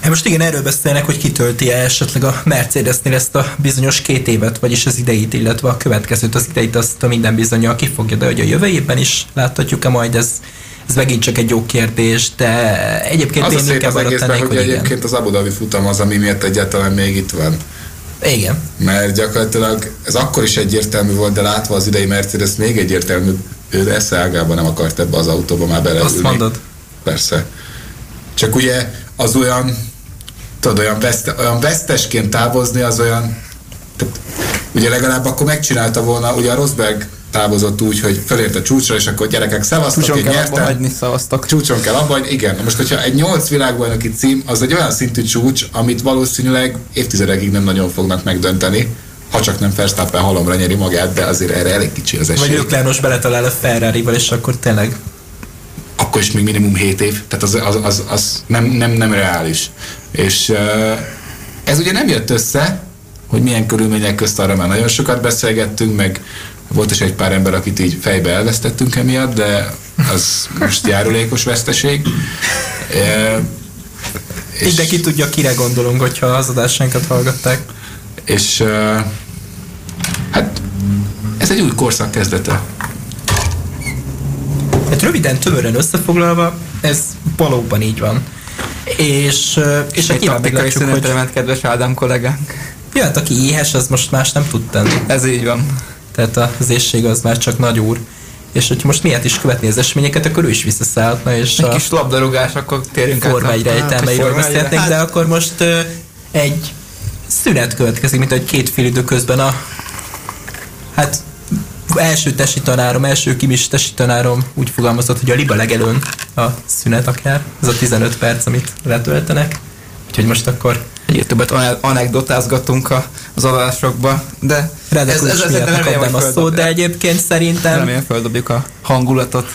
Hát most igen, erről beszélnek, hogy kitölti -e esetleg a Mercedesnél ezt a bizonyos két évet, vagyis az ideit, illetve a következőt, az ideit azt a minden bizonyal kifogja, de hogy a jövő évben is láthatjuk-e majd ez ez megint csak egy jó kérdés, de egyébként az én a szép az egészben, hogy, hogy egyébként az Abu Dhabi futam az, ami miatt egyáltalán még itt van. Igen. Mert gyakorlatilag ez akkor is egyértelmű volt, de látva az idei Mercedes még egyértelmű, ő esze ágában nem akart ebbe az autóba már beleülni. Azt mondod? Persze. Csak ugye az olyan, tudod, olyan, veszte, olyan vesztesként távozni, az olyan, tehát, ugye legalább akkor megcsinálta volna, ugye a Rosberg távozott úgy, hogy felért a csúcsra, és akkor gyerekek szevasztok, Csúcson én kell abba hagyni, szavaztak. Csúcson kell abba hagyni, igen. Most, hogyha egy nyolc világbajnoki cím, az egy olyan szintű csúcs, amit valószínűleg évtizedekig nem nagyon fognak megdönteni, ha csak nem Verstappen halomra nyeri magát, de azért erre elég kicsi az esély. Vagy Luklános beletalál a ferrari és akkor tényleg akkor is még minimum 7 év, tehát az, az, az, az nem, nem, nem reális. És ez ugye nem jött össze, hogy milyen körülmények közt arra már nagyon sokat beszélgettünk, meg volt is egy pár ember, akit így fejbe elvesztettünk emiatt, de az most járulékos veszteség. E, és Mindenki tudja, kire gondolunk, hogyha az adásainkat hallgatták. És e, hát ez egy új korszak kezdete. Hát röviden, tömören összefoglalva, ez valóban így van. És, és egy taktikai szünetre hogy... ment, kedves Ádám kollégánk. Ja, hát aki éhes, az most más nem tud tenni. Ez így van tehát az ésség az már csak nagy úr. És hogyha most miért is követni az eseményeket, akkor ő is visszaszállhatna, és egy a kis labdarúgás, akkor térjünk Forma egy rejtelmeiről beszélhetnénk, hát... de akkor most uh, egy szünet következik, mint egy két fél idő közben a hát első tesi tanárom, első kimis tesi tanárom úgy fogalmazott, hogy a liba legelőn a szünet akár, ez a 15 perc, amit letöltenek. Úgyhogy most akkor Egyre többet anekdotázgatunk az adásokba, de ez, ez, ez miatt nem a szót, de egyébként szerintem... Remélem földobjuk a hangulatot.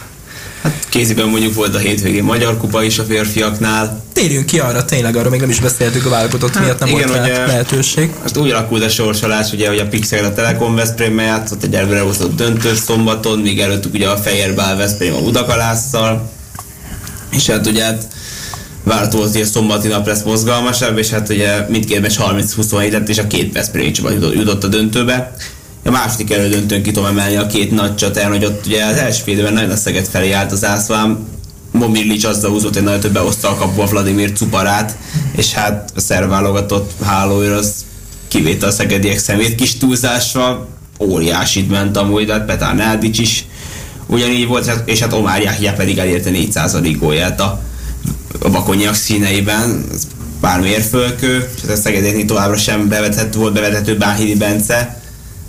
Hát kéziben mondjuk volt a hétvégén Magyar Kupa is a férfiaknál. Térjünk ki arra, tényleg arra még nem is beszéltük a válogatott hát, miatt, nem igen, volt ugye, lehetőség. Azt úgy alakult a sorsolás, ugye, hogy a Pixel a Telekom Veszprémmel játszott, egy előre hozott döntős szombaton, míg előttük ugye a Fehérbál Veszprém a Udakalásszal. És hát ugye hát várható a szombati nap lesz mozgalmasabb, és hát ugye mindkét meccs 30-27 lett, és a két Veszprém csapat jutott, a döntőbe. A második elődöntőn ki tudom emelni a két nagy csatán, hogy ott ugye az első félben nagyon a Szeged felé állt az ászlám, Momirlics azzal húzott, hogy nagyon többen hozta a kapu a Vladimir Cuparát, és hát a szerv válogatott hálóőr az kivéte a szegediek szemét kis túlzással, óriásit ment amúgy, de hát Nádics is ugyanígy volt, és hát Omar Jahja pedig elérte 400. gólját a, a bakonyak színeiben, ez pár mérfölkő, és a Szegedieknél továbbra sem bevethető, volt bevethető Báhidi Bence,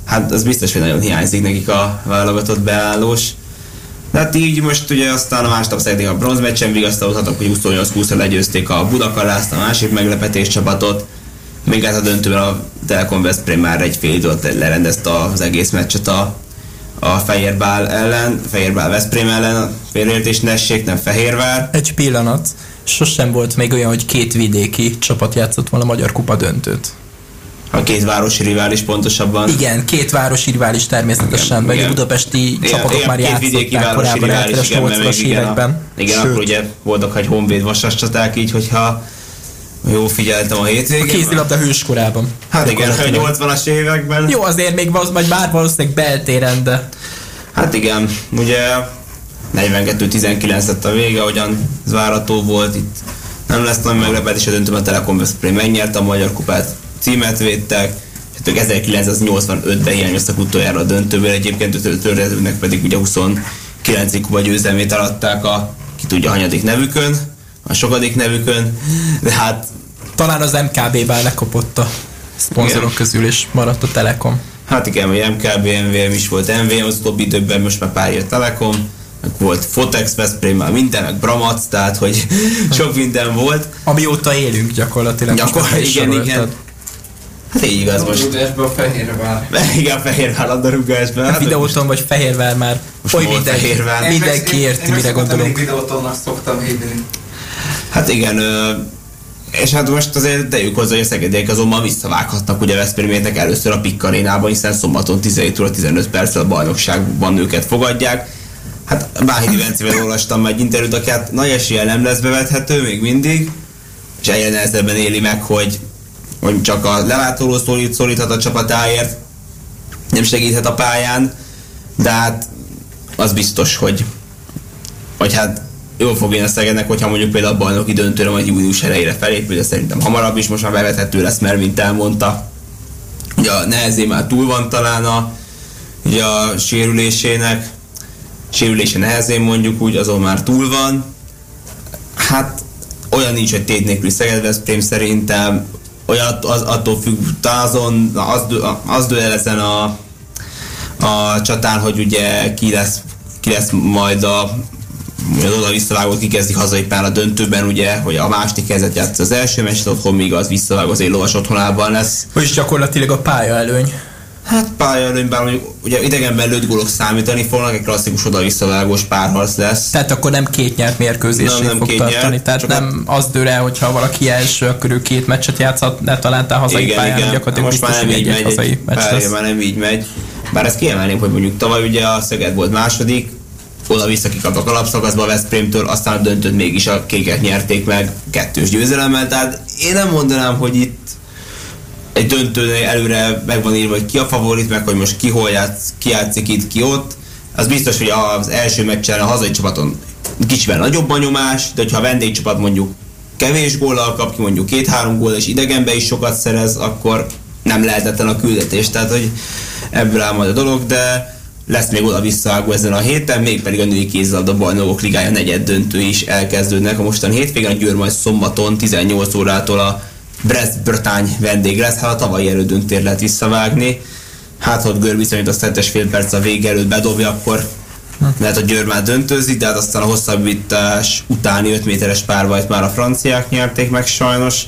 hát az biztos, hogy nagyon hiányzik nekik a válogatott beállós. De hát így most ugye aztán a másnap Szegedék a bronzmeccsen vigasztalódhatok, hogy 28-20-ra legyőzték a Budakarászt, a másik meglepetés csapatot, még hát a döntőben a Telekom Veszprém már egy fél időt lerendezte az egész meccset a, a Fehérbál ellen, Fehérbál Veszprém ellen, félreértés nessék, nem Fehérvár. Egy pillanat. Sosem volt még olyan, hogy két vidéki csapat játszott volna a Magyar Kupa döntőt. A két városi rivális pontosabban. Igen, két városi rivális természetesen, meg a budapesti Igen, csapatok igen, már két játszották korábban mert 80-as még igen, a- években. Igen, Sőt, akkor ugye voltak egy honvéd vasas csaták, így hogyha jó figyeltem a a hétvégén. kézilabda hőskorában. Hát igen, a Gyakorlatilag. 80-as években. Jó, azért még vagy bár valószínűleg beltéren, de Hát igen, ugye 42-19 lett a vége, ahogyan ez várható volt, itt nem lesz nagy meglepetés, a döntőben a Telekom Veszprém megnyerte a Magyar Kupát, címet védtek, és ők 1985-ben hiányoztak utoljára a döntőből, egyébként a törvezőnek pedig ugye 29. kupa győzelmét alatták a ki tudja hanyadik nevükön, a sokadik nevükön, de hát talán az MKB-ben lekopott a szponzorok Igen. közül, és maradt a Telekom. Hát igen, hogy MKB, MVM is volt MVM az utóbbi időben, most már pár év Telekom, volt Fotex, Veszprém, már minden, meg Bramac, tehát hogy *laughs* sok minden volt. Amióta élünk gyakorlatilag. Gyakor- most már is igen, igen. soroltad. Hát így igaz most. Rudásba a Fehérvár. *laughs* Igen, Fehérvár labdarúgásban. A Hát, videóton vagy Fehérvár már Most oly minden, Fehérvár. mindenki érti, mire gondolunk. videótonnak szoktam hívni. hát igen, és hát most azért tegyük hozzá, hogy a szegediek azonban visszavághatnak ugye Veszprémétek először a Pikk arénában, hiszen szombaton 17 óra 15 perccel a bajnokságban őket fogadják. Hát Báhidi Bencével olvastam egy interjút, aki hát nagy eséllyel nem lesz bevethető még mindig, és egyre nehezebben éli meg, hogy, hogy csak a lelátóról szólít, szólíthat a csapatáért, nem segíthet a pályán, de hát az biztos, hogy, hogy hát jól fog én a Szegednek, hogyha mondjuk például a bajnoki döntőre majd június elejére felépül, de szerintem hamarabb is most már bevethető lesz, mert mint elmondta, ugye a nehezé már túl van talán a, ugye a sérülésének, sérülése nehezén mondjuk úgy, azon már túl van. Hát olyan nincs, hogy tét nélküli Szeged Veszprém szerintem, olyan az, attól függ, azon, az, az dől ezen a, a csatán, hogy ugye ki lesz, ki lesz majd a az oda visszavágót kikezdik hazai pár a döntőben, ugye, hogy a második kezdet játsz az első meccset otthon, míg az visszavágó az egy lovas otthonában lesz. Vagyis gyakorlatilag a pálya előny. Hát pályaelőnyben ugye idegenben lőtt gólok számítani fognak, egy klasszikus oda-visszavágós párharc lesz. Tehát akkor nem két nyert mérkőzésig Nem, nem fog két tartani. nyert, Tehát nem az dől el, hogyha valaki első, ő két meccset játszhat, ne találtál hazai pályán, gyakorlatilag Most már nem így egy, egy megy, hazai meccs lesz. már nem így megy. Bár ezt kiemelném, hogy mondjuk tavaly ugye a Szeged volt második, oda-vissza kikaptak a alapszakaszba a Veszprémtől, aztán a döntőt mégis a kékek nyerték meg kettős győzelemmel, tehát én nem mondanám, hogy itt egy döntőnél előre meg van írva, hogy ki a favorit, meg hogy most ki hol játsz, ki játszik itt, ki ott. Az biztos, hogy az első meccsen a hazai csapaton kicsivel nagyobb a nyomás, de hogyha a vendégcsapat mondjuk kevés góllal kap ki, mondjuk két-három gól, és idegenbe is sokat szerez, akkor nem lehetetlen a küldetés. Tehát, hogy ebből áll majd a dolog, de lesz még oda visszaágó ezen a héten, mégpedig a női kézilabda bajnokok ligája negyed döntő is elkezdődnek. A mostani hétvégén a Győr majd szombaton 18 órától a Brest Bretagne vendég lesz, hát a tavalyi elődöntért lehet visszavágni. Hát, ha Gör viszonyít azt 7 fél perc a vége előtt bedobja, akkor lehet a Győr már döntőzik, de hát aztán a hosszabbítás utáni 5 méteres párbajt már a franciák nyerték meg sajnos.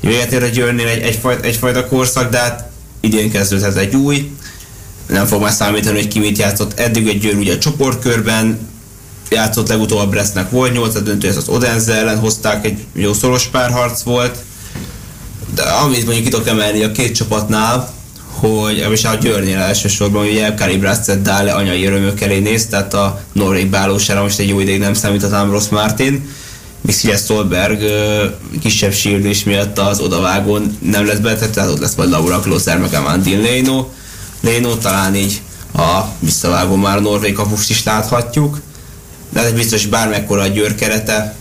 Véget ér a Győrnél egy, egyfajta, egyfajta korszak, de hát idén kezdődhet egy új. Nem fog már számítani, hogy ki mit játszott. Eddig egy Győr ugye a csoportkörben játszott legutóbb a Brestnek volt 8 döntő, ez az Odense ellen hozták, egy jó szoros párharc volt. De amit mondjuk ki tudok emelni a két csapatnál, hogy és a Győrnél elsősorban, hogy Elkári Brasset Dále anyai örömök elé néz, tehát a norvég bálósára most egy jó ideig nem számíthatám Ross Martin, még Szilesz Stolberg kisebb sérülés miatt az odavágón nem lesz betetett, tehát ott lesz majd Laura Klosser, meg Amandine Léno. Léno talán így a visszavágó már a norvég kapust is láthatjuk. De ez biztos bármekkora a Győr kerete,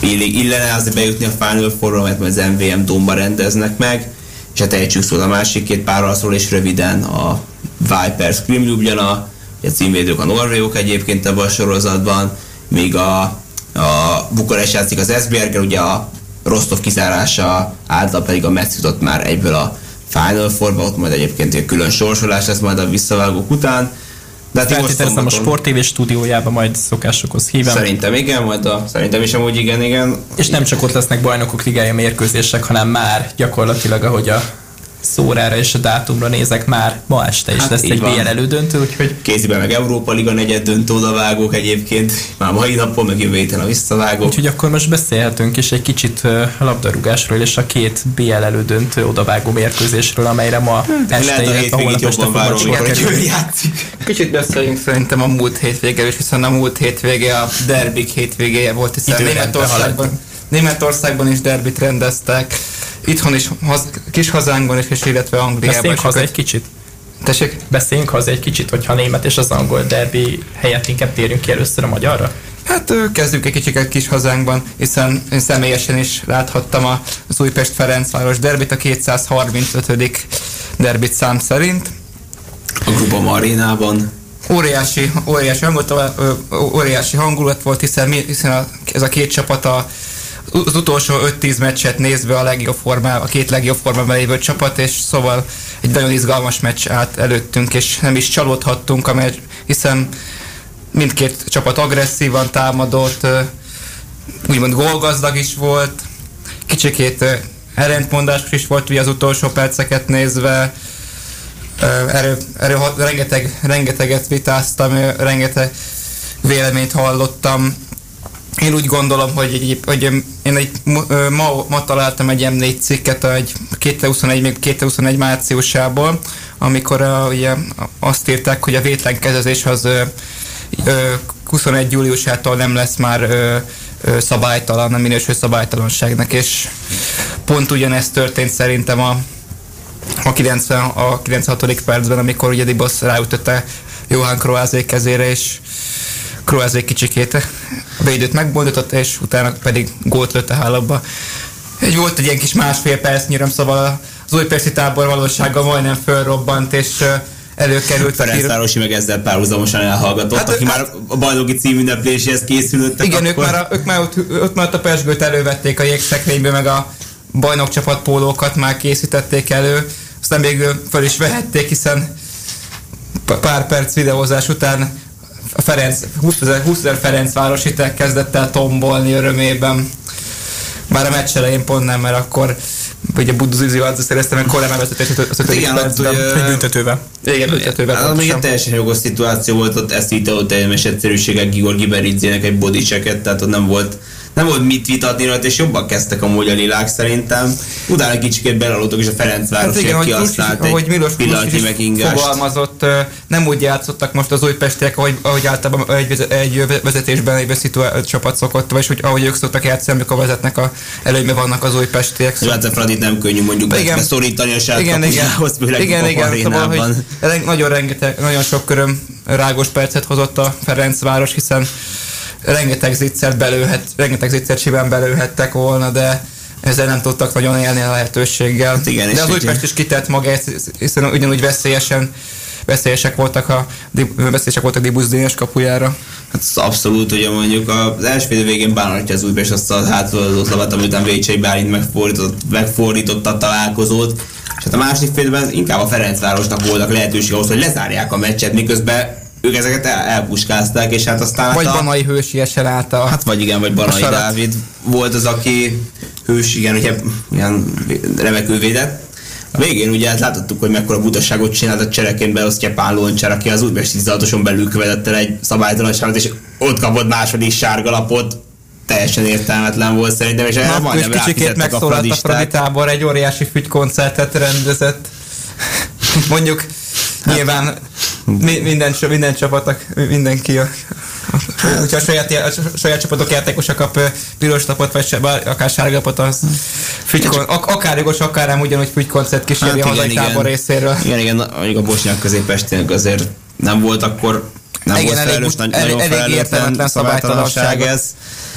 illik, illene azért bejutni a Final Four-ra, mert az MVM domba rendeznek meg, és hát ejtsük szól a másik két párral szól, és röviden a Vipers Krim Ljubljana, a címvédők a norvégok egyébként ebben a sorozatban, míg a, a Bukarest játszik az Esbjerger, ugye a Rostov kizárása által pedig a Metsz jutott már egyből a Final Four-ba, ott majd egyébként egy külön sorsolás lesz majd a visszavágók után. De hát Feltételezem a Sport TV stúdiójába majd szokásokhoz hívem. Szerintem igen, majd a, szerintem is amúgy igen, igen. És nem csak ott lesznek bajnokok ligája mérkőzések, hanem már gyakorlatilag, ahogy a szórára és a dátumra nézek, már ma este is. Hát lesz egy BL elődöntő, úgyhogy... Kéziben meg Európa Liga negyed döntő odavágók egyébként, már mai napon, meg jövő héten a visszavágók. Úgyhogy akkor most beszélhetünk is egy kicsit labdarúgásról és a két BL elődöntő odavágó mérkőzésről, amelyre ma hát, este, illetve holnap este játszik. Kicsit beszéljünk szerintem a múlt hétvége is, hiszen a múlt hétvége a derbik hétvégéje volt, hiszen Németországban, Németországban is derbit rendeztek itthon is, haz, kis hazánkban is, és illetve Angliában. Beszéljünk haza egy kicsit. Tessék? Beszéljünk haza egy kicsit, hogyha a német és az angol derbi helyett inkább térjünk ki először a magyarra. Hát kezdjük egy kicsit egy kis hazánkban, hiszen én személyesen is láthattam az Újpest Ferencváros derbit, a 235. derbit szám szerint. A Grupa Marinában. Óriási, óriási, hangot, óriási hangulat volt, hiszen, hiszen a, ez a két csapat a az utolsó 5-10 meccset nézve a legjobb formá, a két legjobb formában lévő csapat, és szóval egy nagyon izgalmas meccs állt előttünk, és nem is csalódhattunk, amely, hiszen mindkét csapat agresszívan támadott, úgymond gólgazdag is volt, kicsikét ellentmondásos is volt ugye az utolsó perceket nézve, erről, erről rengeteg, rengeteget vitáztam, rengeteg véleményt hallottam, én úgy gondolom, hogy, egy, hogy én egy, ma, ma találtam egy M4 cikket egy 2021, még 2021 márciusából, amikor a, ugye azt írták, hogy a vétlenkezezés az ö, ö, 21 júliusától nem lesz már ö, ö, szabálytalan, nem minősül szabálytalanságnak, és pont ugyanezt történt szerintem a, a, 90, a 96. percben, amikor ugye Dibos ráütötte Johan Kroázé kezére, és Kroaz egy kicsikét a védőt megboldotott, és utána pedig gólt lőtt a hálóba. Egy volt egy ilyen kis másfél perc nyírom, szóval az újpesti tábor valósággal majdnem fölrobbant, és előkerült. Ferencvárosi meg ezzel párhuzamosan elhallgatott, hát, aki hát, már a bajnoki címünnepléséhez készülöttek. Igen, akkor... ők már, a, ők már ott, ott már ott a persgőt elővették a jégszekrényből, meg a bajnokcsapat pólókat már készítették elő, aztán még föl is vehették, hiszen pár perc videózás után Ferenc, 20 ezer, 20 ezer Ferencvárosi kezdett el tombolni örömében. Már a meccs elején pont nem, mert akkor ugye Buduzizi az szerezte meg Kolem vezetés az ötödik Igen, ott egy büntetővel. Igen, büntetővel. Hát, még egy teljesen jogos szituáció volt, ott ezt vitte ott teljes egyszerűséggel Gigor Giberidzének egy bodychecket, tehát ott nem volt nem volt mit vitatni rajta, és jobban kezdtek amúgy a lilák szerintem. Utána kicsikét belaludtak, és a Ferencváros hát kihasznált ahogy Milos pillanatnyi megingást. fogalmazott, nem úgy játszottak most az újpestiek, ahogy, ahogy általában egy, egy vezetésben egy szituá- csapat szokott, vagy hogy, ahogy ők szoktak játszani, amikor vezetnek a előnyben vannak az újpestiek. Szóval hát a Fradit nem könnyű mondjuk igen, beszorítani a saját igen, igen, igen, a igen, szóval, hogy nagyon rengeteg, nagyon sok köröm rágos percet hozott a Ferencváros, hiszen rengeteg zicsert belőhet, rengeteg zicsert simán belőhettek volna, de ezzel nem tudtak nagyon élni a lehetőséggel. Hát igen, de az Újpest is kitett magát, hiszen ugyanúgy veszélyesen veszélyesek voltak a veszélyesek voltak Dibusz Dénes kapujára. Hát abszolút, ugye mondjuk az első fél végén bánatja az Újpest azt a hátulodott labát, amiután Vécsei Bálint megfordított, megfordította a találkozót. És hát a másik félben inkább a Ferencvárosnak voltak lehetőség ahhoz, hogy lezárják a meccset, miközben ők ezeket el, elpuskázták, és hát aztán... Vagy hát a, Banai hősiesen át a... Hát vagy igen, vagy Banai Dávid volt az, aki hős, igen, ugye ilyen remekül védett. A végén ugye hát láthattuk, hogy mekkora butaságot csinált a csereként beosztja Pál Loncsár, aki az újbest 16 belül követett el egy szabálytalanságot, és ott kapott második sárgalapot, teljesen értelmetlen volt szerintem, és Na, majdnem kicsikét megszólalt a Fradi tábor, egy óriási fügykoncertet rendezett. Mondjuk Hát, Nyilván mi, minden, minden csapatnak, mindenki a Hogyha a saját, a saját csapatok játékosa kap piros lapot, vagy se, bár akár sárgapot, az fügykon, ak- akár jogos, akár nem ugyanúgy fügykoncert kíséri Hát a hazai tábor részéről. Igen, igen, mondjuk a bosnyák középestének azért nem volt akkor nem Igen, volt elég felelős, but- nagy- nagyon elég felelőtlen értelmetlen szabálytalanság ez.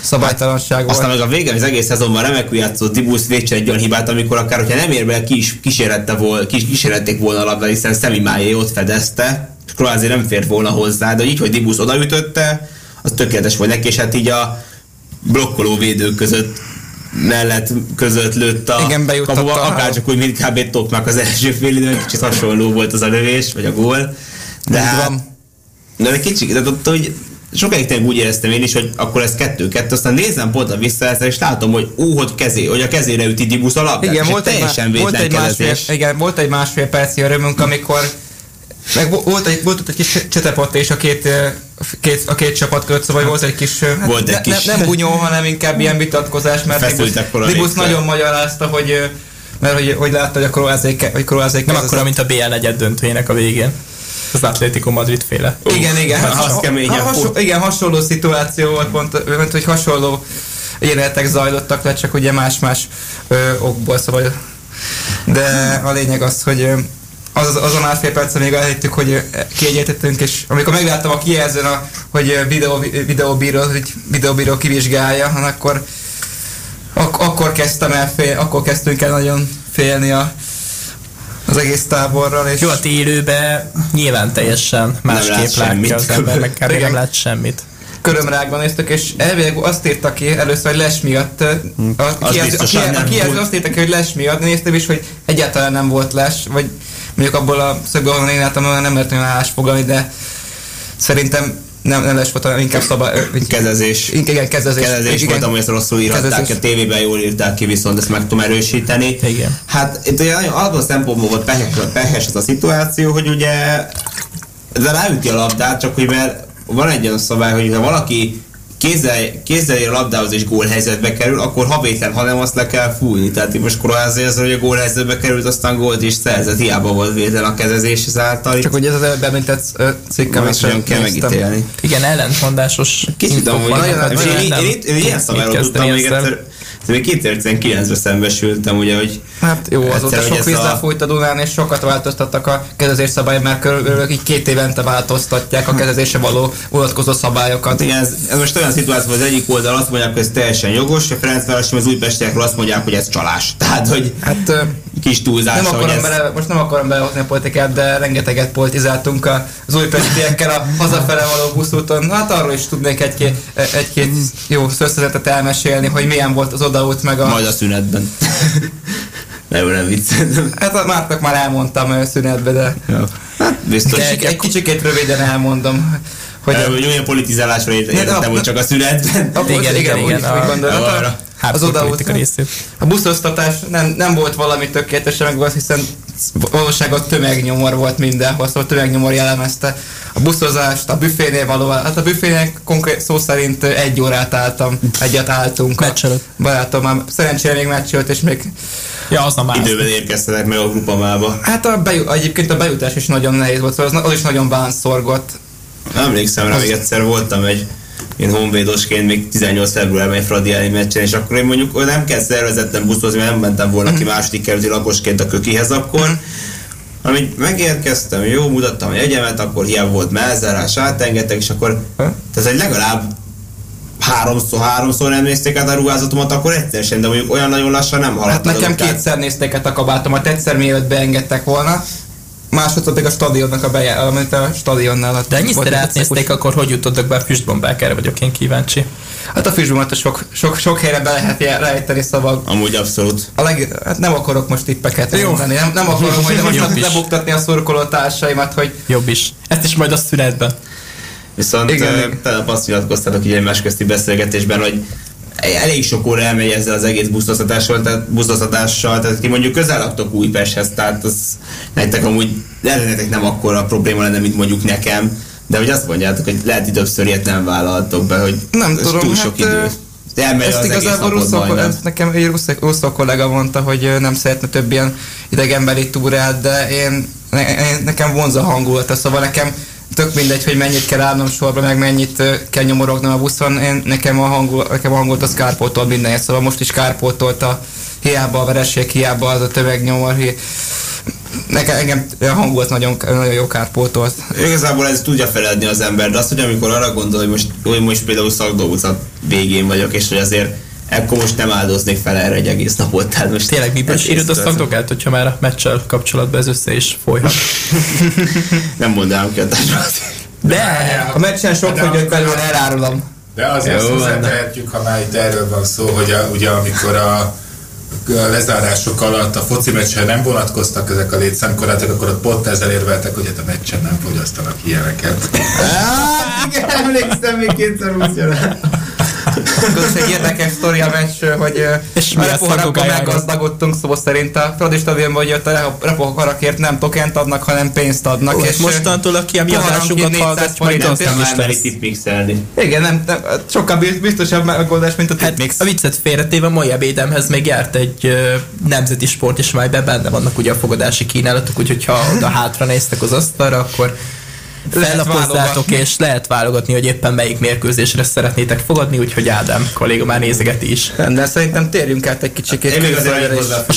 Szabálytalanság Aztán volt. meg a végén az egész szezonban remekül játszott Dibusz végcsel egy olyan hibát, amikor akár, hogyha nem ér be, ki is kísérette vol, kis, kísérlették volna a labda, hiszen Szemi Májé ott fedezte, Kroázi nem fért volna hozzá, de így, hogy Dibusz odaütötte, az tökéletes volt neki, és hát így a blokkoló védők között mellett között lőtt a Igen, kapuba, a- akár csak úgy, mint kb. Tokmak az első fél időn, kicsit hasonló volt az a lövés, vagy a gól. De hát, van. de egy kicsit, de ott, hogy sokáig tényleg úgy éreztem én is, hogy akkor ez kettő-kettő, aztán nézem pont a visszajelzést, és látom, hogy ú, hogy, kezé, hogy a kezére üti Dibusz a labdát, Igen, volt egy, teljesen volt, egy másfél, igen, volt egy másfél perci örömünk, amikor meg vo- volt egy, volt ott egy kis csetepott és a két, két, a két csapat között, szóval volt egy kis, hát Volt egy ne, kis- Ne, nem bunyó, hanem inkább ilyen vitatkozás, mert Dibusz koralékkal. nagyon magyarázta, hogy mert hogy, hogy látta, hogy a kroázék, hogy kroázék Nem akkora, mint a BL negyed döntőjének a végén. Az Atlético Madrid féle. Igen, igen. Hát az keményebb ha, hasonló, igen, hasonló szituáció volt, pont, mint hogy hasonló jelenetek zajlottak le, csak ugye más-más ö, okból, szóval. De a lényeg az, hogy ö, az, az, azon másfél percre még elhittük, hogy ö, kiegyetettünk, és amikor megláttam a kijelzőn, a, hogy ö, videó, videóbíró, hogy videóbíró kivizsgálja, akkor ak- akkor kezdtem el fél, akkor kezdtünk el nagyon félni a, az egész táborral. És Jó, hát élőben nyilván teljesen másképp látja az ember, meg kb. Nem lát semmit. körömrágban néztük, és elvileg azt írta ki először, hogy les miatt, a, Az kijelző, a, kijelző, a kijelző azt írta ki, hogy les miatt, néztem is, hogy egyáltalán nem volt les, vagy mondjuk abból a szögből, ahonnan én láttam, nem lehet olyan állásfoglalni, de szerintem nem, nem les volt, inkább hogy- Kezezés. igen, kezezés. Kezezés igen. volt, amúgy ezt rosszul írták, Kezezés. a tévében jól írták ki, viszont ezt meg tudom erősíteni. Igen. Hát itt ugye nagyon abban szempontból volt pehes, pehes ez a szituáció, hogy ugye de ráüti a labdát, csak hogy mert van egy olyan szabály, hogy ha valaki kézzel, kézzel ér a labdához és gólhelyzetbe kerül, akkor ha vétlen, hanem azt le kell fújni. Tehát most Kroázi az, hogy a gólhelyzetbe került, aztán gólt is szerzett, hiába volt vétlen a kezezés ezáltal. Csak hogy ez az előbb említett ö, cikk, nem amit is kell megítélni. Igen, ellentmondásos Kicsit amúgy, én, ilyen szabályról tudtam még egyszer, még 2019-ben szembesültem, ugye, hogy Hát jó, azóta Egyszer, hogy sok víz a- lefújt a Dunán, és sokat változtattak a kezezés szabály, mert körülbelül így két évente változtatják a kezezése való vonatkozó szabályokat. Igen, ez, ez most olyan szituáció, hogy az egyik oldal azt mondják, hogy ez teljesen jogos, a Ferencvárosi, az újpestiekről azt mondják, hogy ez csalás. *laughs* Tehát, hogy Hát kis túlzás, nem akarom ez... bele, most nem akarom belehozni a politikát, de rengeteget politizáltunk az újpestiekkel a hazafele való buszúton. Hát arról is tudnék egy-két, egy-két jó szösszezetet elmesélni, hogy milyen volt az odaút, meg a... Majd a szünetben. *laughs* nem, nem viccelem. Hát a Márknak már elmondtam szünetbe, de Hát biztos. Kicsik, egy kicsikét röviden elmondom, hogy... Hogy, hogy olyan politizálásra de- értettem, hogy csak a szünetben. Akkor Igen, igen, úgy- igen, a-. Hát a- az odaút. A buszoztatás nem, nem volt valami tökéletesen meg volt, hiszen valóságban tömegnyomor volt mindenhol, szóval tömegnyomor jellemezte a buszozást, a büfénél való, hát a büfénél konkrét szó szerint egy órát álltam, egyet álltunk. Meccs előtt. Barátom, már szerencsére még meccs és még Ja, az a más. Időben érkeztetek meg a grupamába. Hát a bejut, egyébként a bejutás is nagyon nehéz volt, szóval az, az is nagyon bánszorgott. Emlékszem rá, még egyszer voltam egy én honvédosként még 18 februárban egy Fradi elleni meccsen, és akkor én mondjuk nem kell szervezettem buszozni, mert nem mentem volna ki második kerületi lakosként a kökihez akkor. Amit megérkeztem, jó, mutattam a jegyemet, akkor hiába volt melzárás, átengedtek, és akkor tehát egy legalább háromszor, háromszor nem nézték át a ruházatomat, akkor egyszer sem, de mondjuk olyan nagyon lassan nem Hát haladtak. nekem kétszer nézték át a kabátomat, egyszer mielőtt beengedtek volna, másodszor pedig a stadionnak a beje, amit a stadionnál. ott De ennyiszer átnézték, akkor hogy jutottak be a füstbombák? Erre vagyok én kíváncsi. Hát a füstbombát sok, sok, sok helyre be lehet rejteni, szóval Amúgy abszolút. a leg, hát nem akarok most tippeket Jó. mondani, nem, nem akarom, hogy most *laughs* Jobb is. lebuktatni a szurkoló társaimat, hogy Jobb is. Ezt is majd a szünetben. Viszont Igen, Igen, igen. tegnap azt nyilatkoztatok így egymás közti beszélgetésben, hogy elég sok óra elmegy ezzel az egész buszoztatással, tehát, buszoztatással, tehát ki mondjuk közel laktok Újpesthez, tehát az nektek amúgy eredetek nem akkora probléma lenne, mint mondjuk nekem, de hogy azt mondjátok, hogy lehet, hogy többször ilyet nem vállaltok be, hogy Nem ez tudom, túl hát, sok ö, idő. Elmegy ezt igazából Russzó, ezt nekem egy russzó, russzó kollega mondta, hogy nem szeretne több ilyen idegenbeli túrát, de én, ne, nekem vonza a hangulata, szóval nekem tök mindegy, hogy mennyit kell állnom sorba, meg mennyit kell nyomorognom a buszon. Én, nekem a hangul, nekem a hangolt az kárpótolt minden, szóval most is kárpótolta hiába a vereség, hiába az a tömegnyomor. Nekem engem a hangulat nagyon, nagyon jó kárpótolt. Igazából ez tudja feledni az ember, de azt, hogy amikor arra gondol, hogy most, hogy most például szakdolgozat végén vagyok, és hogy azért ekkor most nem áldoznék fel erre egy egész napot. Tehát most Tényleg miből ez sírod a észre- szakdogát, hogyha már a meccsel kapcsolatban ez össze is folyhat? *laughs* Nem mondanám ki a. De! A meccsen sok hogy belőle elárulom. De azért hozzátehetjük, ha már itt erről van szó, hogy a, ugye amikor a, a lezárások alatt a foci meccsen nem vonatkoztak ezek a létszámkorlátok, akkor ott pont ezzel érveltek, hogy hát a meccsen nem fogyasztanak ilyeneket. Hát, igen, emlékszem még kétszer úgy Közös egy érdekes sztori a meccs, hogy És a szakdogájáról? meggazdagodtunk, szó szerint a Fradi stadionban, hogy ott a repoharakért nem tokent adnak, hanem pénzt adnak. Ó, és mostantól, aki a mi adásunkat 400 hallgatja, forint, majd nem aztán kell is Már lesz. tipmixelni. Igen, nem, nem, sokkal biz- biztosabb megoldás, mint a Hát tipmix. a viccet félretéve mai ebédemhez még járt egy ö, nemzeti sport is, amelyben benne vannak ugye a fogadási kínálatok, úgyhogy ha oda hátra néztek az asztalra, akkor fellapozzátok, és lehet válogatni, hogy éppen melyik mérkőzésre szeretnétek fogadni, úgyhogy Ádám kolléga már nézegeti is. De szerintem térjünk át egy kicsit Én még azért A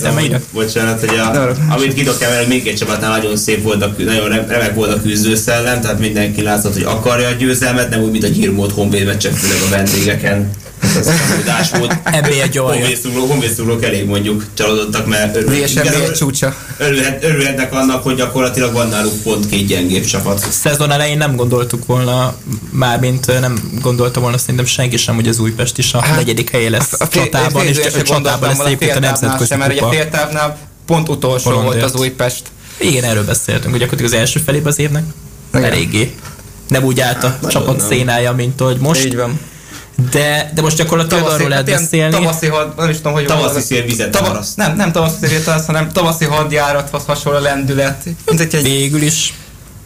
fejtemeire. amúgy- Bocsánat, hogy a, De- amit tudok emelni, még egy csapatnál nagyon szép volt, a, nagyon re- remek volt a küzdőszellem, tehát mindenki látszott, hogy akarja a győzelmet, nem úgy, mint a Gyirmót Honvéd meccsen, főleg a vendégeken. Ez tudás volt. Ebbé egy olyan. Honvédszurlók, honvédszurlók elég mondjuk csalódottak, mert örül, egy csúcsa. örülhet, örülhetnek annak, hogy gyakorlatilag van náluk pont két gyengébb csapat. Szezon elején nem gondoltuk volna, mármint nem gondolta volna szerintem senki sem, hogy az Újpest is a Hát, negyedik helye lesz a, fél- csatában, és a csatában lesz egyébként a nemzetközi sem, mert ugye kupa. féltávnál pont utolsó volt az Újpest. Igen, erről beszéltünk, hogy gyakorlatilag az első felében az évnek eléggé. Nem úgy állt a nagyon csapat nem. szénája, mint ahogy most. Így van. De, de most gyakorlatilag arról lehet ilyen beszélni. Tavaszi had, nem is tudom, hogy Tavaszi szélvizet Tava- áraszt. Nem, nem tavaszi szélvizet, hanem tavaszi hadjárathoz hasonló lendület. Mint egy Végül is.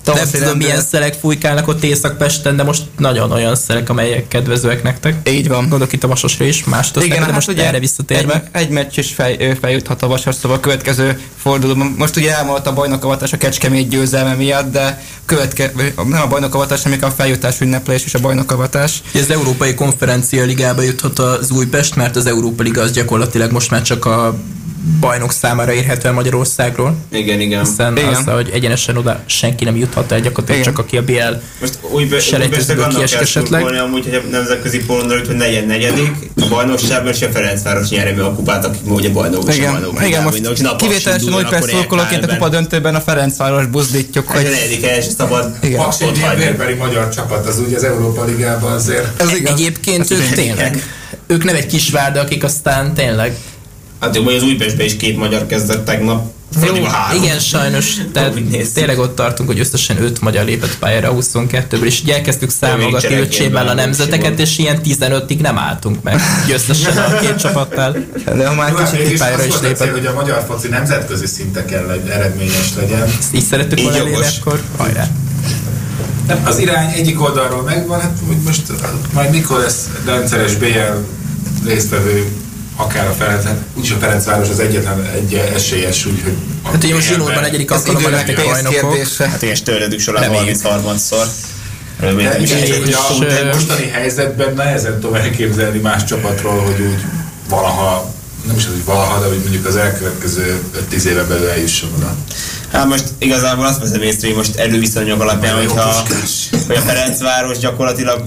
Nem tudom, milyen lendület. szelek fújkálnak ott Észak-Pesten, de most nagyon olyan szelek, amelyek kedvezőek nektek. Így van. Gondolok itt a Vasasra is, más Igen, de hát most ugye erre visszatérve. Egy, egy meccs is fej, feljuthat a Vasas, szóval a következő fordulóban. Most ugye elmaradt a bajnokavatás a Kecskemét győzelme miatt, de követke, nem a bajnokavatás, hanem a feljutás ünneplés és a bajnokavatás. Az Európai Konferencia Ligába juthat az Újpest, mert az Európa Liga az gyakorlatilag most már csak a bajnok számára érhető el Magyarországról. Igen, igen. Hiszen Igen. az, hogy egyenesen oda senki nem juthat el, gyakorlatilag Igen. csak aki a BL Most új Selejtezőből annak kiesik esetleg. szurkolni amúgy, hogy a nemzetközi porondra jut, hogy negyen negyedik, a bajnokságban és a Ferencváros nyeri meg a kupát, akik ugye a Igen, bajnokok. igen most hogy nappal kivételesen akkor szurkolóként a kupa döntőben a Ferencváros buzdítjuk, Hát a hogy negyedik helyes szabad Igen. Paks egy magyar csapat, az úgy az Európa Ligában azért. ez igaz. Egyébként ők tényleg, ők nem egy kisvárda, akik aztán tényleg Hát jó, hogy az Újpestben is két magyar kezdett tegnap. Jó, igen, sajnos, tehát tényleg ott tartunk, hogy összesen 5 magyar lépett pályára a 22-ből, és így elkezdtük számolgatni öcsémmel a nemzeteket, és ilyen 15-ig nem álltunk meg. Összesen a két csapattal. De ha már Hát kicsit pályára is cél, lépett. hogy a magyar foci nemzetközi szinten kell, hogy eredményes legyen. Ezt így szerettük volna elérni, akkor hajrá. Nem, az irány egyik oldalról megvan, hát úgy most majd mikor lesz rendszeres BL résztvevő, akár a Ferenc, hát úgyis a Ferencváros az egyetlen egy esélyes, úgyhogy Hát ugye most zsinórban negyedik ez alkalommal lettek pénz bajnokok. Hát igen, és tőledük során Reméljük. 33-szor. De és- a, és, de ö, mostani helyzetben nehezen tudom elképzelni más csapatról, hogy úgy valaha, nem is az, hogy valaha, de hogy mondjuk az elkövetkező 5-10 éve belül eljusson oda. Hát most igazából azt veszem észre, hogy most előviszonyok alapján, hogyha, hogy a Ferencváros gyakorlatilag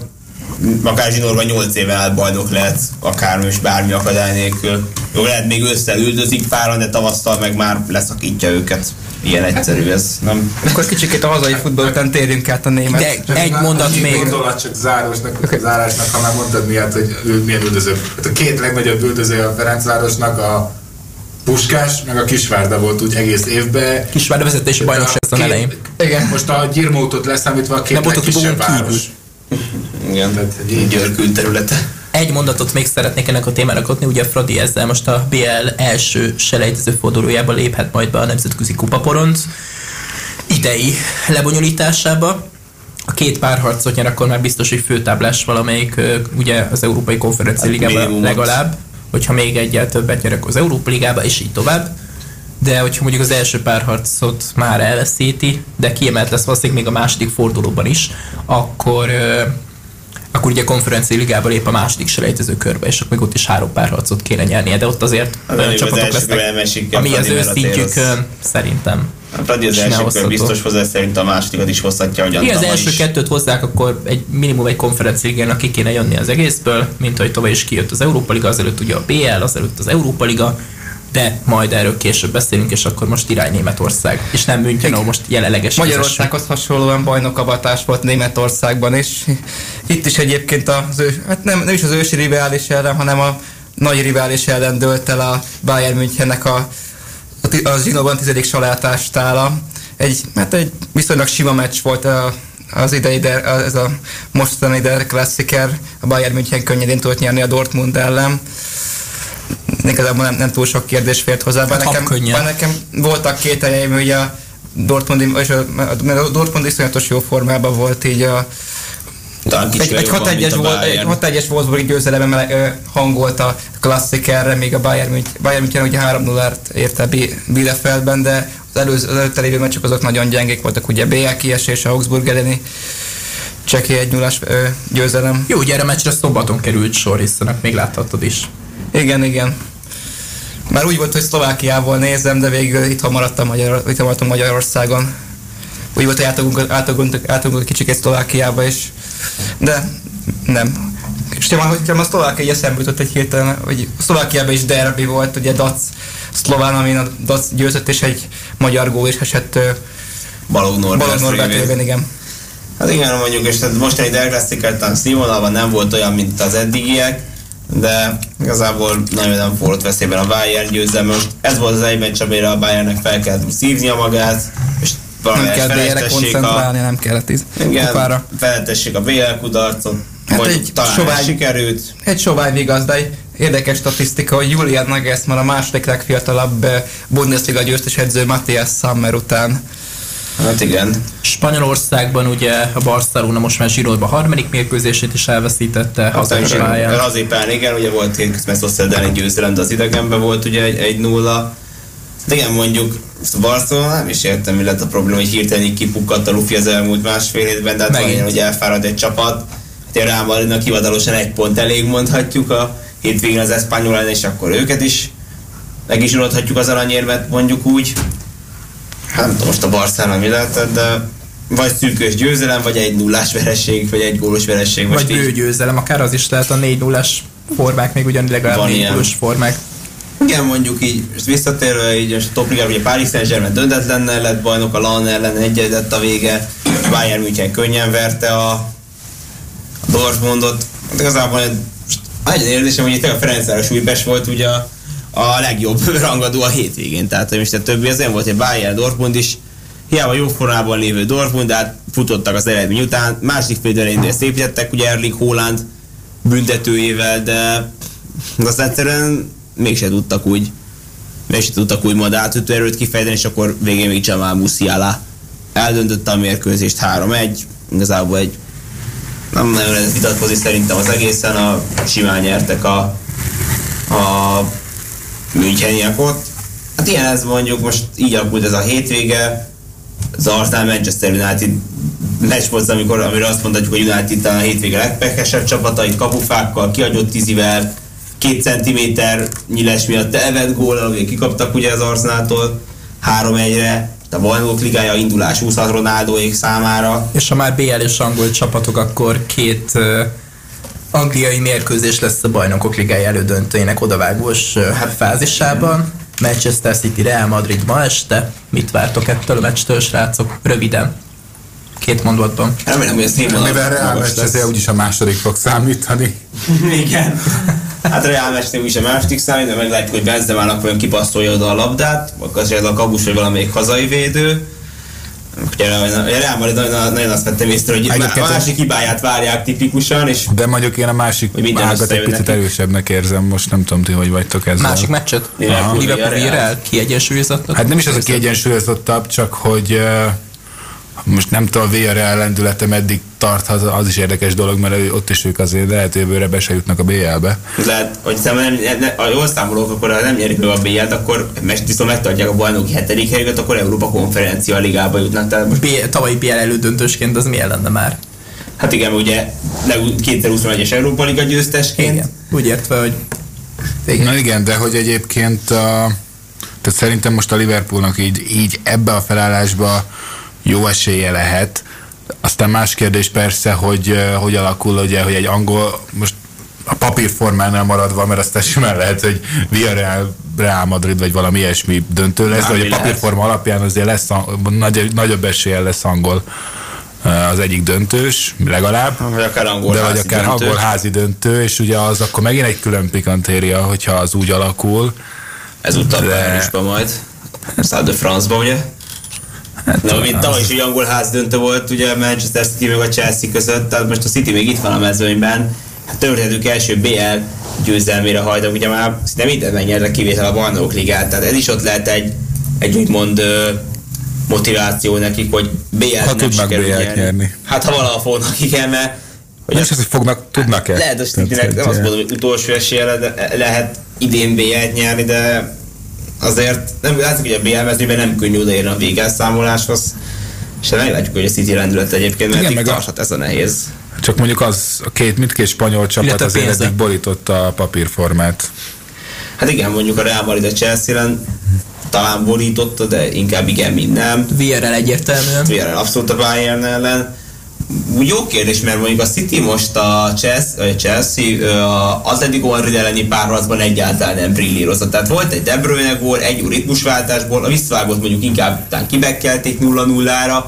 akár zsinórban 8 éve át bajnok lehet, akár most bármi akadály nélkül. Jó, lehet még ősszel üldözik páran, de tavasztal meg már leszakítja őket. Ilyen egyszerű ez, nem? Akkor kicsikét a hazai futball után térjünk át a német. De egy mondat még. Gondolat csak zárosnak, zárásnak, ha már mondtad miatt, hogy ő milyen üldöző. Hát a két legnagyobb üldöző a Ferencvárosnak a Puskás, meg a Kisvárda volt úgy egész évben. Kisvárda vezetés a bajnokság A szezon két- elején. Igen. Most a Gyirmótot leszámítva a két Nem legkisebb kívül. Igen, Tehát, hogy így területe. Egy mondatot még szeretnék ennek a témának adni, ugye a Fradi ezzel most a BL első selejtező fordulójába léphet majd be a Nemzetközi Kupaporont idei lebonyolításába. A két párharcot nyer, akkor már biztos, hogy főtáblás valamelyik, ugye az Európai Konferencia Hát Ligában legalább, hogyha még egyel többet nyerek az Európa Ligába, és így tovább. de hogyha mondjuk az első párharcot már elveszíti, de kiemelt lesz valószínűleg még a második fordulóban is, akkor akkor ugye konferencia ligában lép a második selejtező körbe, és akkor még ott is három párharcot kéne nyernie, de ott azért Az olyan az csapatok első lesznek, ami az ő szintjükön szerintem. A Fradi az is első kör lehozható. biztos hozzá, szerintem a másodikat is hozhatja, hogy Igen, az első is. kettőt hozzák, akkor egy minimum egy konferenciának ki kéne jönni az egészből, mint ahogy tavaly is kijött az Európa Liga, azelőtt ugye a BL, azelőtt az Európa Liga, de majd erről később beszélünk, és akkor most irány Németország, és nem München, ahol most jelenleges Magyarországhoz hasonlóan bajnokavatás volt Németországban is. Itt is egyébként az ő, hát nem, nem is az ősi rivális ellen, hanem a nagy rivális ellen dőlt el a Bayern Münchennek a, a, a Zsinóban tizedik salátástála. Egy, hát egy viszonylag sima meccs volt a, az idei, de, ez a mostani Der Klassiker, a Bayern München könnyedén tudott nyerni a Dortmund ellen. Igazából nem, nem túl sok kérdés fért hozzá, bár Hát, nekem, bár nekem voltak két helyeim, hogy a Dortmund, és a, mert a Dortmund iszonyatos jó formában volt így a, egy, egy jobban, 6-1-es, mint a volt, egy Bayern. 6-1-es Wolfsburgi győzelem hangolt a klasszikerre, még a Bayern München, Bayern München ugye 3-0-át érte Bi- Bielefeldben, de az, előző, az előtte lévő meccsek azok nagyon gyengék voltak, ugye BL kiesés, a Augsburg elleni csekély egy 0 győzelem. Jó, ugye erre a meccsre szombaton került sor, hiszen még láthattad is. Igen, igen. Már úgy volt, hogy Szlovákiából nézem, de végül itthon maradtam, Magyar, itthon maradtam Magyarországon. Úgy volt, hogy átugunk, átugunk, átugunk kicsikét Szlovákiába is. De nem. És ha hogyha a Szlovákia eszembe jutott egy hirtelen, hogy Szlovákiában is derbi volt, ugye Dac szlován, amin a Dac győzött, és egy magyar gól is esett Balog Norbert. Balogh Norbert révén. igen. Hát igen, mondjuk, és tehát mostani Der Klassiker talán színvonalban nem volt olyan, mint az eddigiek, de igazából nagyon nem forrott veszélyben a Bayern győzelme. Most ez volt az egy meccs, amire a Bayernnek fel kellett szívnia magát, és Nem valamelyest kell BL-re feletessék koncentrálni, nem kellett tíz igen, kupára. a BL kudarcot, Hát hogy egy talán sovány- sikerült. Egy sovány igaz, de egy érdekes statisztika, hogy Julian Nagelsmann a második legfiatalabb eh, Bundesliga győztes edző Matthias Sammer után. Hát igen. Spanyolországban ugye a Barcelona most már Zsirodban harmadik mérkőzését is elveszítette, Aztán is hazai pályán. Igen, ugye volt hétközben Sociedad egy győzelem, de az idegenben volt ugye egy, egy nulla. De igen, mondjuk Barcelona nem is értem, mi lett a probléma, hogy hirtelen így kipukkadt a lufi az elmúlt másfél évben, de hát van ilyen, hogy elfárad egy csapat. Hát Real Madridnak hivatalosan egy pont elég mondhatjuk a hétvégén az Espanyol ellen, és akkor őket is meg is uradhatjuk az aranyérmet, mondjuk úgy. Hát nem tudom most a Barcelona mi lehetett, de vagy szűkös győzelem, vagy egy nullás vereség, vagy egy gólos vereség. Most Vagy így- bőgyőzelem, akár az is lehet a 4 0 formák, még ugyan legalább Van 4 ilyen. 0 formák. Igen, mondjuk így, most visszatérve így most a top ligában, ugye Paris Saint-Germain döntetlennel lett bajnok, a LAN ellen egy lett a vége, Bayern München könnyen verte a, a Dortmundot. Hát igazából egy- most egy érzésem, hogy itt a Ferencváros Újpest volt ugye a, a legjobb *laughs* rangadó a hétvégén. Tehát most a többi az olyan volt, hogy Bayern Dortmund is hiába jó formában lévő Dortmund, de hát futottak az eredmény után. Második fél elején szépítettek ugye Erling Haaland büntetőjével, de azt egyszerűen mégse tudtak úgy mégse tudtak úgy majd átütő erőt kifejteni, és akkor végén még Jamal Musiala eldöntötte a mérkőzést 3-1, igazából egy nem nagyon lehet vitatkozni szerintem az egészen, a simán nyertek a, a Müncheniek ott. Hát ilyen ez mondjuk, most így alakult ez a hétvége, az Arsenal Manchester United meccs volt, amikor, amire azt mondhatjuk, hogy United talán a hétvége legpekesebb csapata, itt kapufákkal, kiagyott tízivel, két centiméter nyiles miatt evett gól, amit kikaptak ugye az Arsenaltól 3-1-re, a bajnokok ligája indulás 20 Ronaldoék számára. És ha már BL és angol csapatok, akkor két angliai mérkőzés lesz a bajnokok ligája elődöntőjének odavágós Hát- fázisában. Manchester City, Real Madrid ma este. Mit vártok ettől a meccstől, srácok? Röviden. Két mondatban. Remélem, hogy ez színvonal Mivel Real meccs, ezért úgyis a második fog számítani. *laughs* Igen. Hát Real meccsnél úgyis a második számít, de meglátjuk, hogy Benzemának vajon kipasszolja oda a labdát, vagy azért a kabus, vagy valamelyik hazai védő. Ugye a Real Madrid nagyon, nagyon azt vettem észre, hogy a Egyébként- másik hibáját várják tipikusan, és De mondjuk én a másik ágat egy picit erősebbnek érzem, most nem tudom ti, hogy vagytok ezzel. Másik meccset? Liverpool, Liverpool Real. Real kiegyensúlyozott. Hát nem is az a kiegyensúlyozottabb, csak hogy uh, Most nem tudom, a VRL lendülete meddig tart, az, az is érdekes dolog, mert ott is ők azért lehet jövőre be se jutnak a BL-be. Lehet, hogy nem, ha jól számolok, akkor ha nem nyerik meg a BL-t, akkor viszont megtartják a bajnoki hetedik helyüket, akkor Európa konferencia ligába jutnak. Tehát most, B- tavalyi BL elődöntősként az milyen lenne már? hát igen, ugye legú- 2021-es Európa Liga győztesként. Igen. Úgy értve, hogy igen. Na igen, de hogy egyébként a, tehát szerintem most a Liverpoolnak így, így ebbe a felállásba jó esélye lehet. Aztán más kérdés persze, hogy hogy alakul, ugye, hogy egy angol, most a papírformánál maradva, mert aztán simán lehet, hogy Villarreal, Real Madrid vagy valami ilyesmi döntő lesz, de hogy a lehet. papírforma alapján azért lesz, nagy, nagyobb esélye lesz angol az egyik döntős, legalább. Vagy akár angol De vagy akár döntő. angol házi döntő, és ugye az akkor megint egy külön pikantéria, hogyha az úgy alakul. Ezúttal De- Párizsba majd. Stade de France-ba, ugye? Hát, De mint tavaly is egy angol ház döntő volt, ugye Manchester City meg a Chelsea között, tehát most a City még itt van a mezőnyben. Hát történetük első BL győzelmére hajtak, ugye már szinte minden megnyerte kivétel a bajnokok ligát, tehát ez is ott lehet egy, egy úgymond motiváció nekik, hogy BL Ha nem sikerül BL-t nyerni. Hát ha valahol fognak, igen, mert hogy Nem is az, hogy fognak, tudnak-e? lehet, hogy nem azt mondom, hogy utolsó esélye le- lehet idén BL-t nyerni, de azért nem látszik, hogy a BL mezőben nem könnyű odaérni a végelszámoláshoz. És hát meglátjuk, hogy a City rendület egyébként, mert Igen, meg a- tarthat ez a nehéz. Csak mondjuk az, a két, mindkét spanyol csapat azért eddig borította a papírformát. Hát igen, mondjuk a Real Madrid a chelsea talán borította, de inkább igen, mint nem. VRL egyértelműen. Villarreal abszolút a Bayern ellen. Jó kérdés, mert mondjuk a City most a Chelsea, Chelsea ö, a Atletico Madrid elleni párharcban egyáltalán nem brillírozott. Tehát volt egy De Bruyne gól, egy jó ritmusváltásból, a visszavágott mondjuk inkább után kibekkelték 0-0-ra.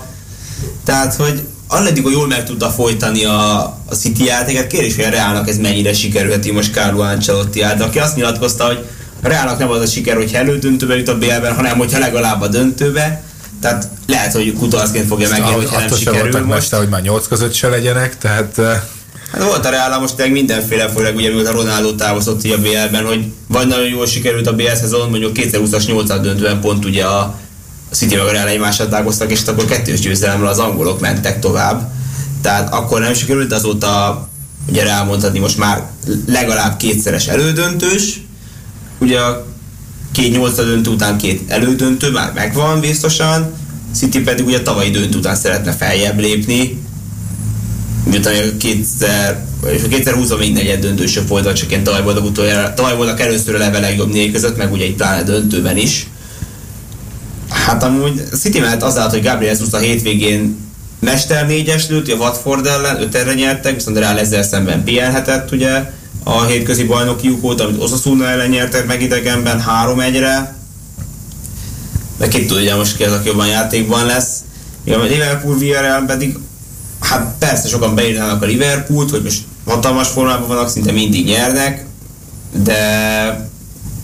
Tehát, hogy Atletico jól meg tudta folytani a, a City játékát. Kérdés, hogy a Realnak ez mennyire sikerülheti most Carlo Ancelotti által, aki azt nyilatkozta, hogy a Realnak nem az a siker, hogy elődöntőbe jut a BL-ben, hanem hogyha legalább a döntőbe. Tehát lehet, hogy kutalszként fogja megérni, Ahogy hogyha nem sikerül most. messze, hogy már nyolc között se legyenek, tehát eh, Hát volt a Real most tényleg mindenféle, főleg ugye mióta Ronaldo távozott a BL-ben, hogy vagy nagyon jól sikerült a BL szezon, mondjuk 2020-as 8 döntően pont ugye a a City meg a Real egymásra találkoztak, és akkor kettős győzelemre az angolok mentek tovább. Tehát akkor nem sikerült, azóta ugye Real mondhatni most már legalább kétszeres elődöntős, ugye a két nyolc döntő után két elődöntő már megvan biztosan, City pedig ugye tavalyi döntő után szeretne feljebb lépni, miután a kétszer, és a 2020-ban még negyed döntősök voltak, csak ilyen tavaly voltak utoljára, tavaly voltak először a leve legjobb négy között, meg ugye egy pláne döntőben is. Hát amúgy City mellett az állt, hogy Gabriel Jesus a hétvégén Mester négyes lőtt, a Watford ellen, öt nyertek, viszont Real ezzel szemben pihenhetett ugye a hétközi bajnoki lyukót, amit Osasuna ellen nyertek meg idegenben 3-1-re. Meg ki tudja most ki az, aki jobban játékban lesz. Igen, a Liverpool Villarreal pedig hát persze sokan beírnának a Liverpoolt, hogy most hatalmas formában vannak, szinte mindig nyernek, de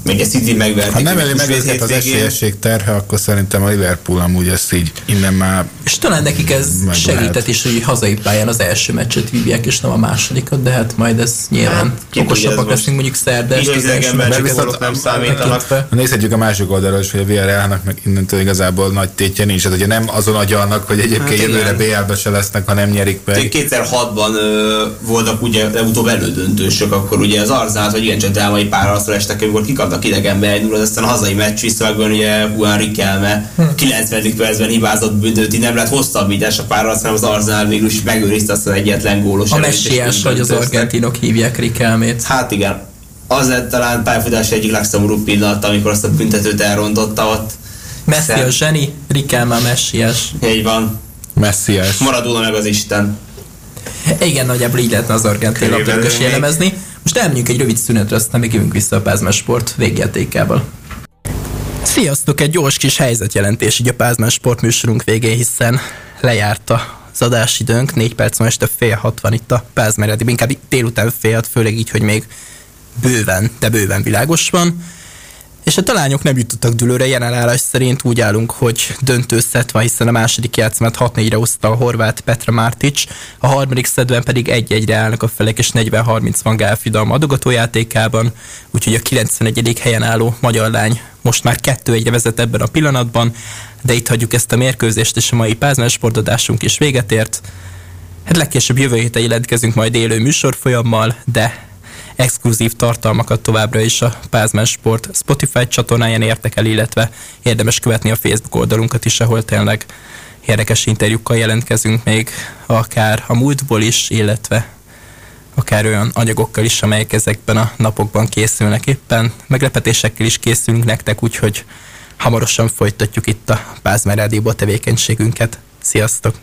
még egy City megverték. ha nem elé meg őket az esélyesség terhe, akkor szerintem a Liverpool amúgy ezt így innen már És talán nekik ez segített lehet. is, hogy hazai pályán az első meccset vívják, és nem a másodikat, de hát majd ez nyilván Hát, okosabbak leszünk mondjuk szerda csak gólok nem számítanak. Nézhetjük a másik oldalról is, hogy a Villarrealnak meg innentől igazából nagy tétje nincs. Hát ugye nem azon agyalnak, hogy egyébként Hát jövőre. BL-be se lesznek, ha nem nyerik meg. 2006-ban ö, voltak ugye legutóbb elődöntősök, akkor ugye az Arzát, hogy igencsak drámai párharcra estek, amikor kikaptak idegenbe egy 0 aztán a hazai meccs visszavágóan ugye Juan Riquelme 90. percben hibázott büntetőt, nem lett hosszabbítás a párharc, hanem az Arzenál végül is megőrizte azt az egyetlen gólos A messiás, hogy az argentinok hívják Rikelmét. Hát igen, az lett talán pályafutás egyik legszomorúbb pillanat, amikor azt a büntetőt elrontotta ott. Messi a Hiszen- zseni, Rikelme a messiás. Így van. Messiás. Maradona meg az Isten. Igen, nagyjából így lehetne az argentin labdarúgás még. jellemezni. Most elmegyünk egy rövid szünetre, aztán még jövünk vissza a Pázmás Sport végjátékával. Sziasztok! Egy gyors kis helyzetjelentés így a Pázmán Sport műsorunk végén, hiszen lejárt az adásidőnk, 4 perc van este fél hat van itt a Pázmán Rádióban, inkább délután fél főleg így, hogy még bőven, de bőven világos van. És a talányok nem jutottak dülőre, jelen állás szerint úgy állunk, hogy döntő szett van, hiszen a második játszmát 6-4-re hozta a horvát Petra Martic, a harmadik szedben pedig 1-1-re állnak a felek, és 40-30 van Gálfidalma adogatójátékában, úgyhogy a 91. helyen álló magyar lány most már 2-1-re vezet ebben a pillanatban. de itt hagyjuk ezt a mérkőzést, és a mai Pázmán sportadásunk is véget ért. Hát legkésőbb jövő héten jelentkezünk majd élő műsorfolyammal, de exkluzív tartalmakat továbbra is a Pázmán Sport Spotify csatornáján értek el, illetve érdemes követni a Facebook oldalunkat is, ahol tényleg érdekes interjúkkal jelentkezünk még akár a múltból is, illetve akár olyan anyagokkal is, amelyek ezekben a napokban készülnek éppen. Meglepetésekkel is készülünk nektek, úgyhogy hamarosan folytatjuk itt a Pázmár Rádióban tevékenységünket. Sziasztok!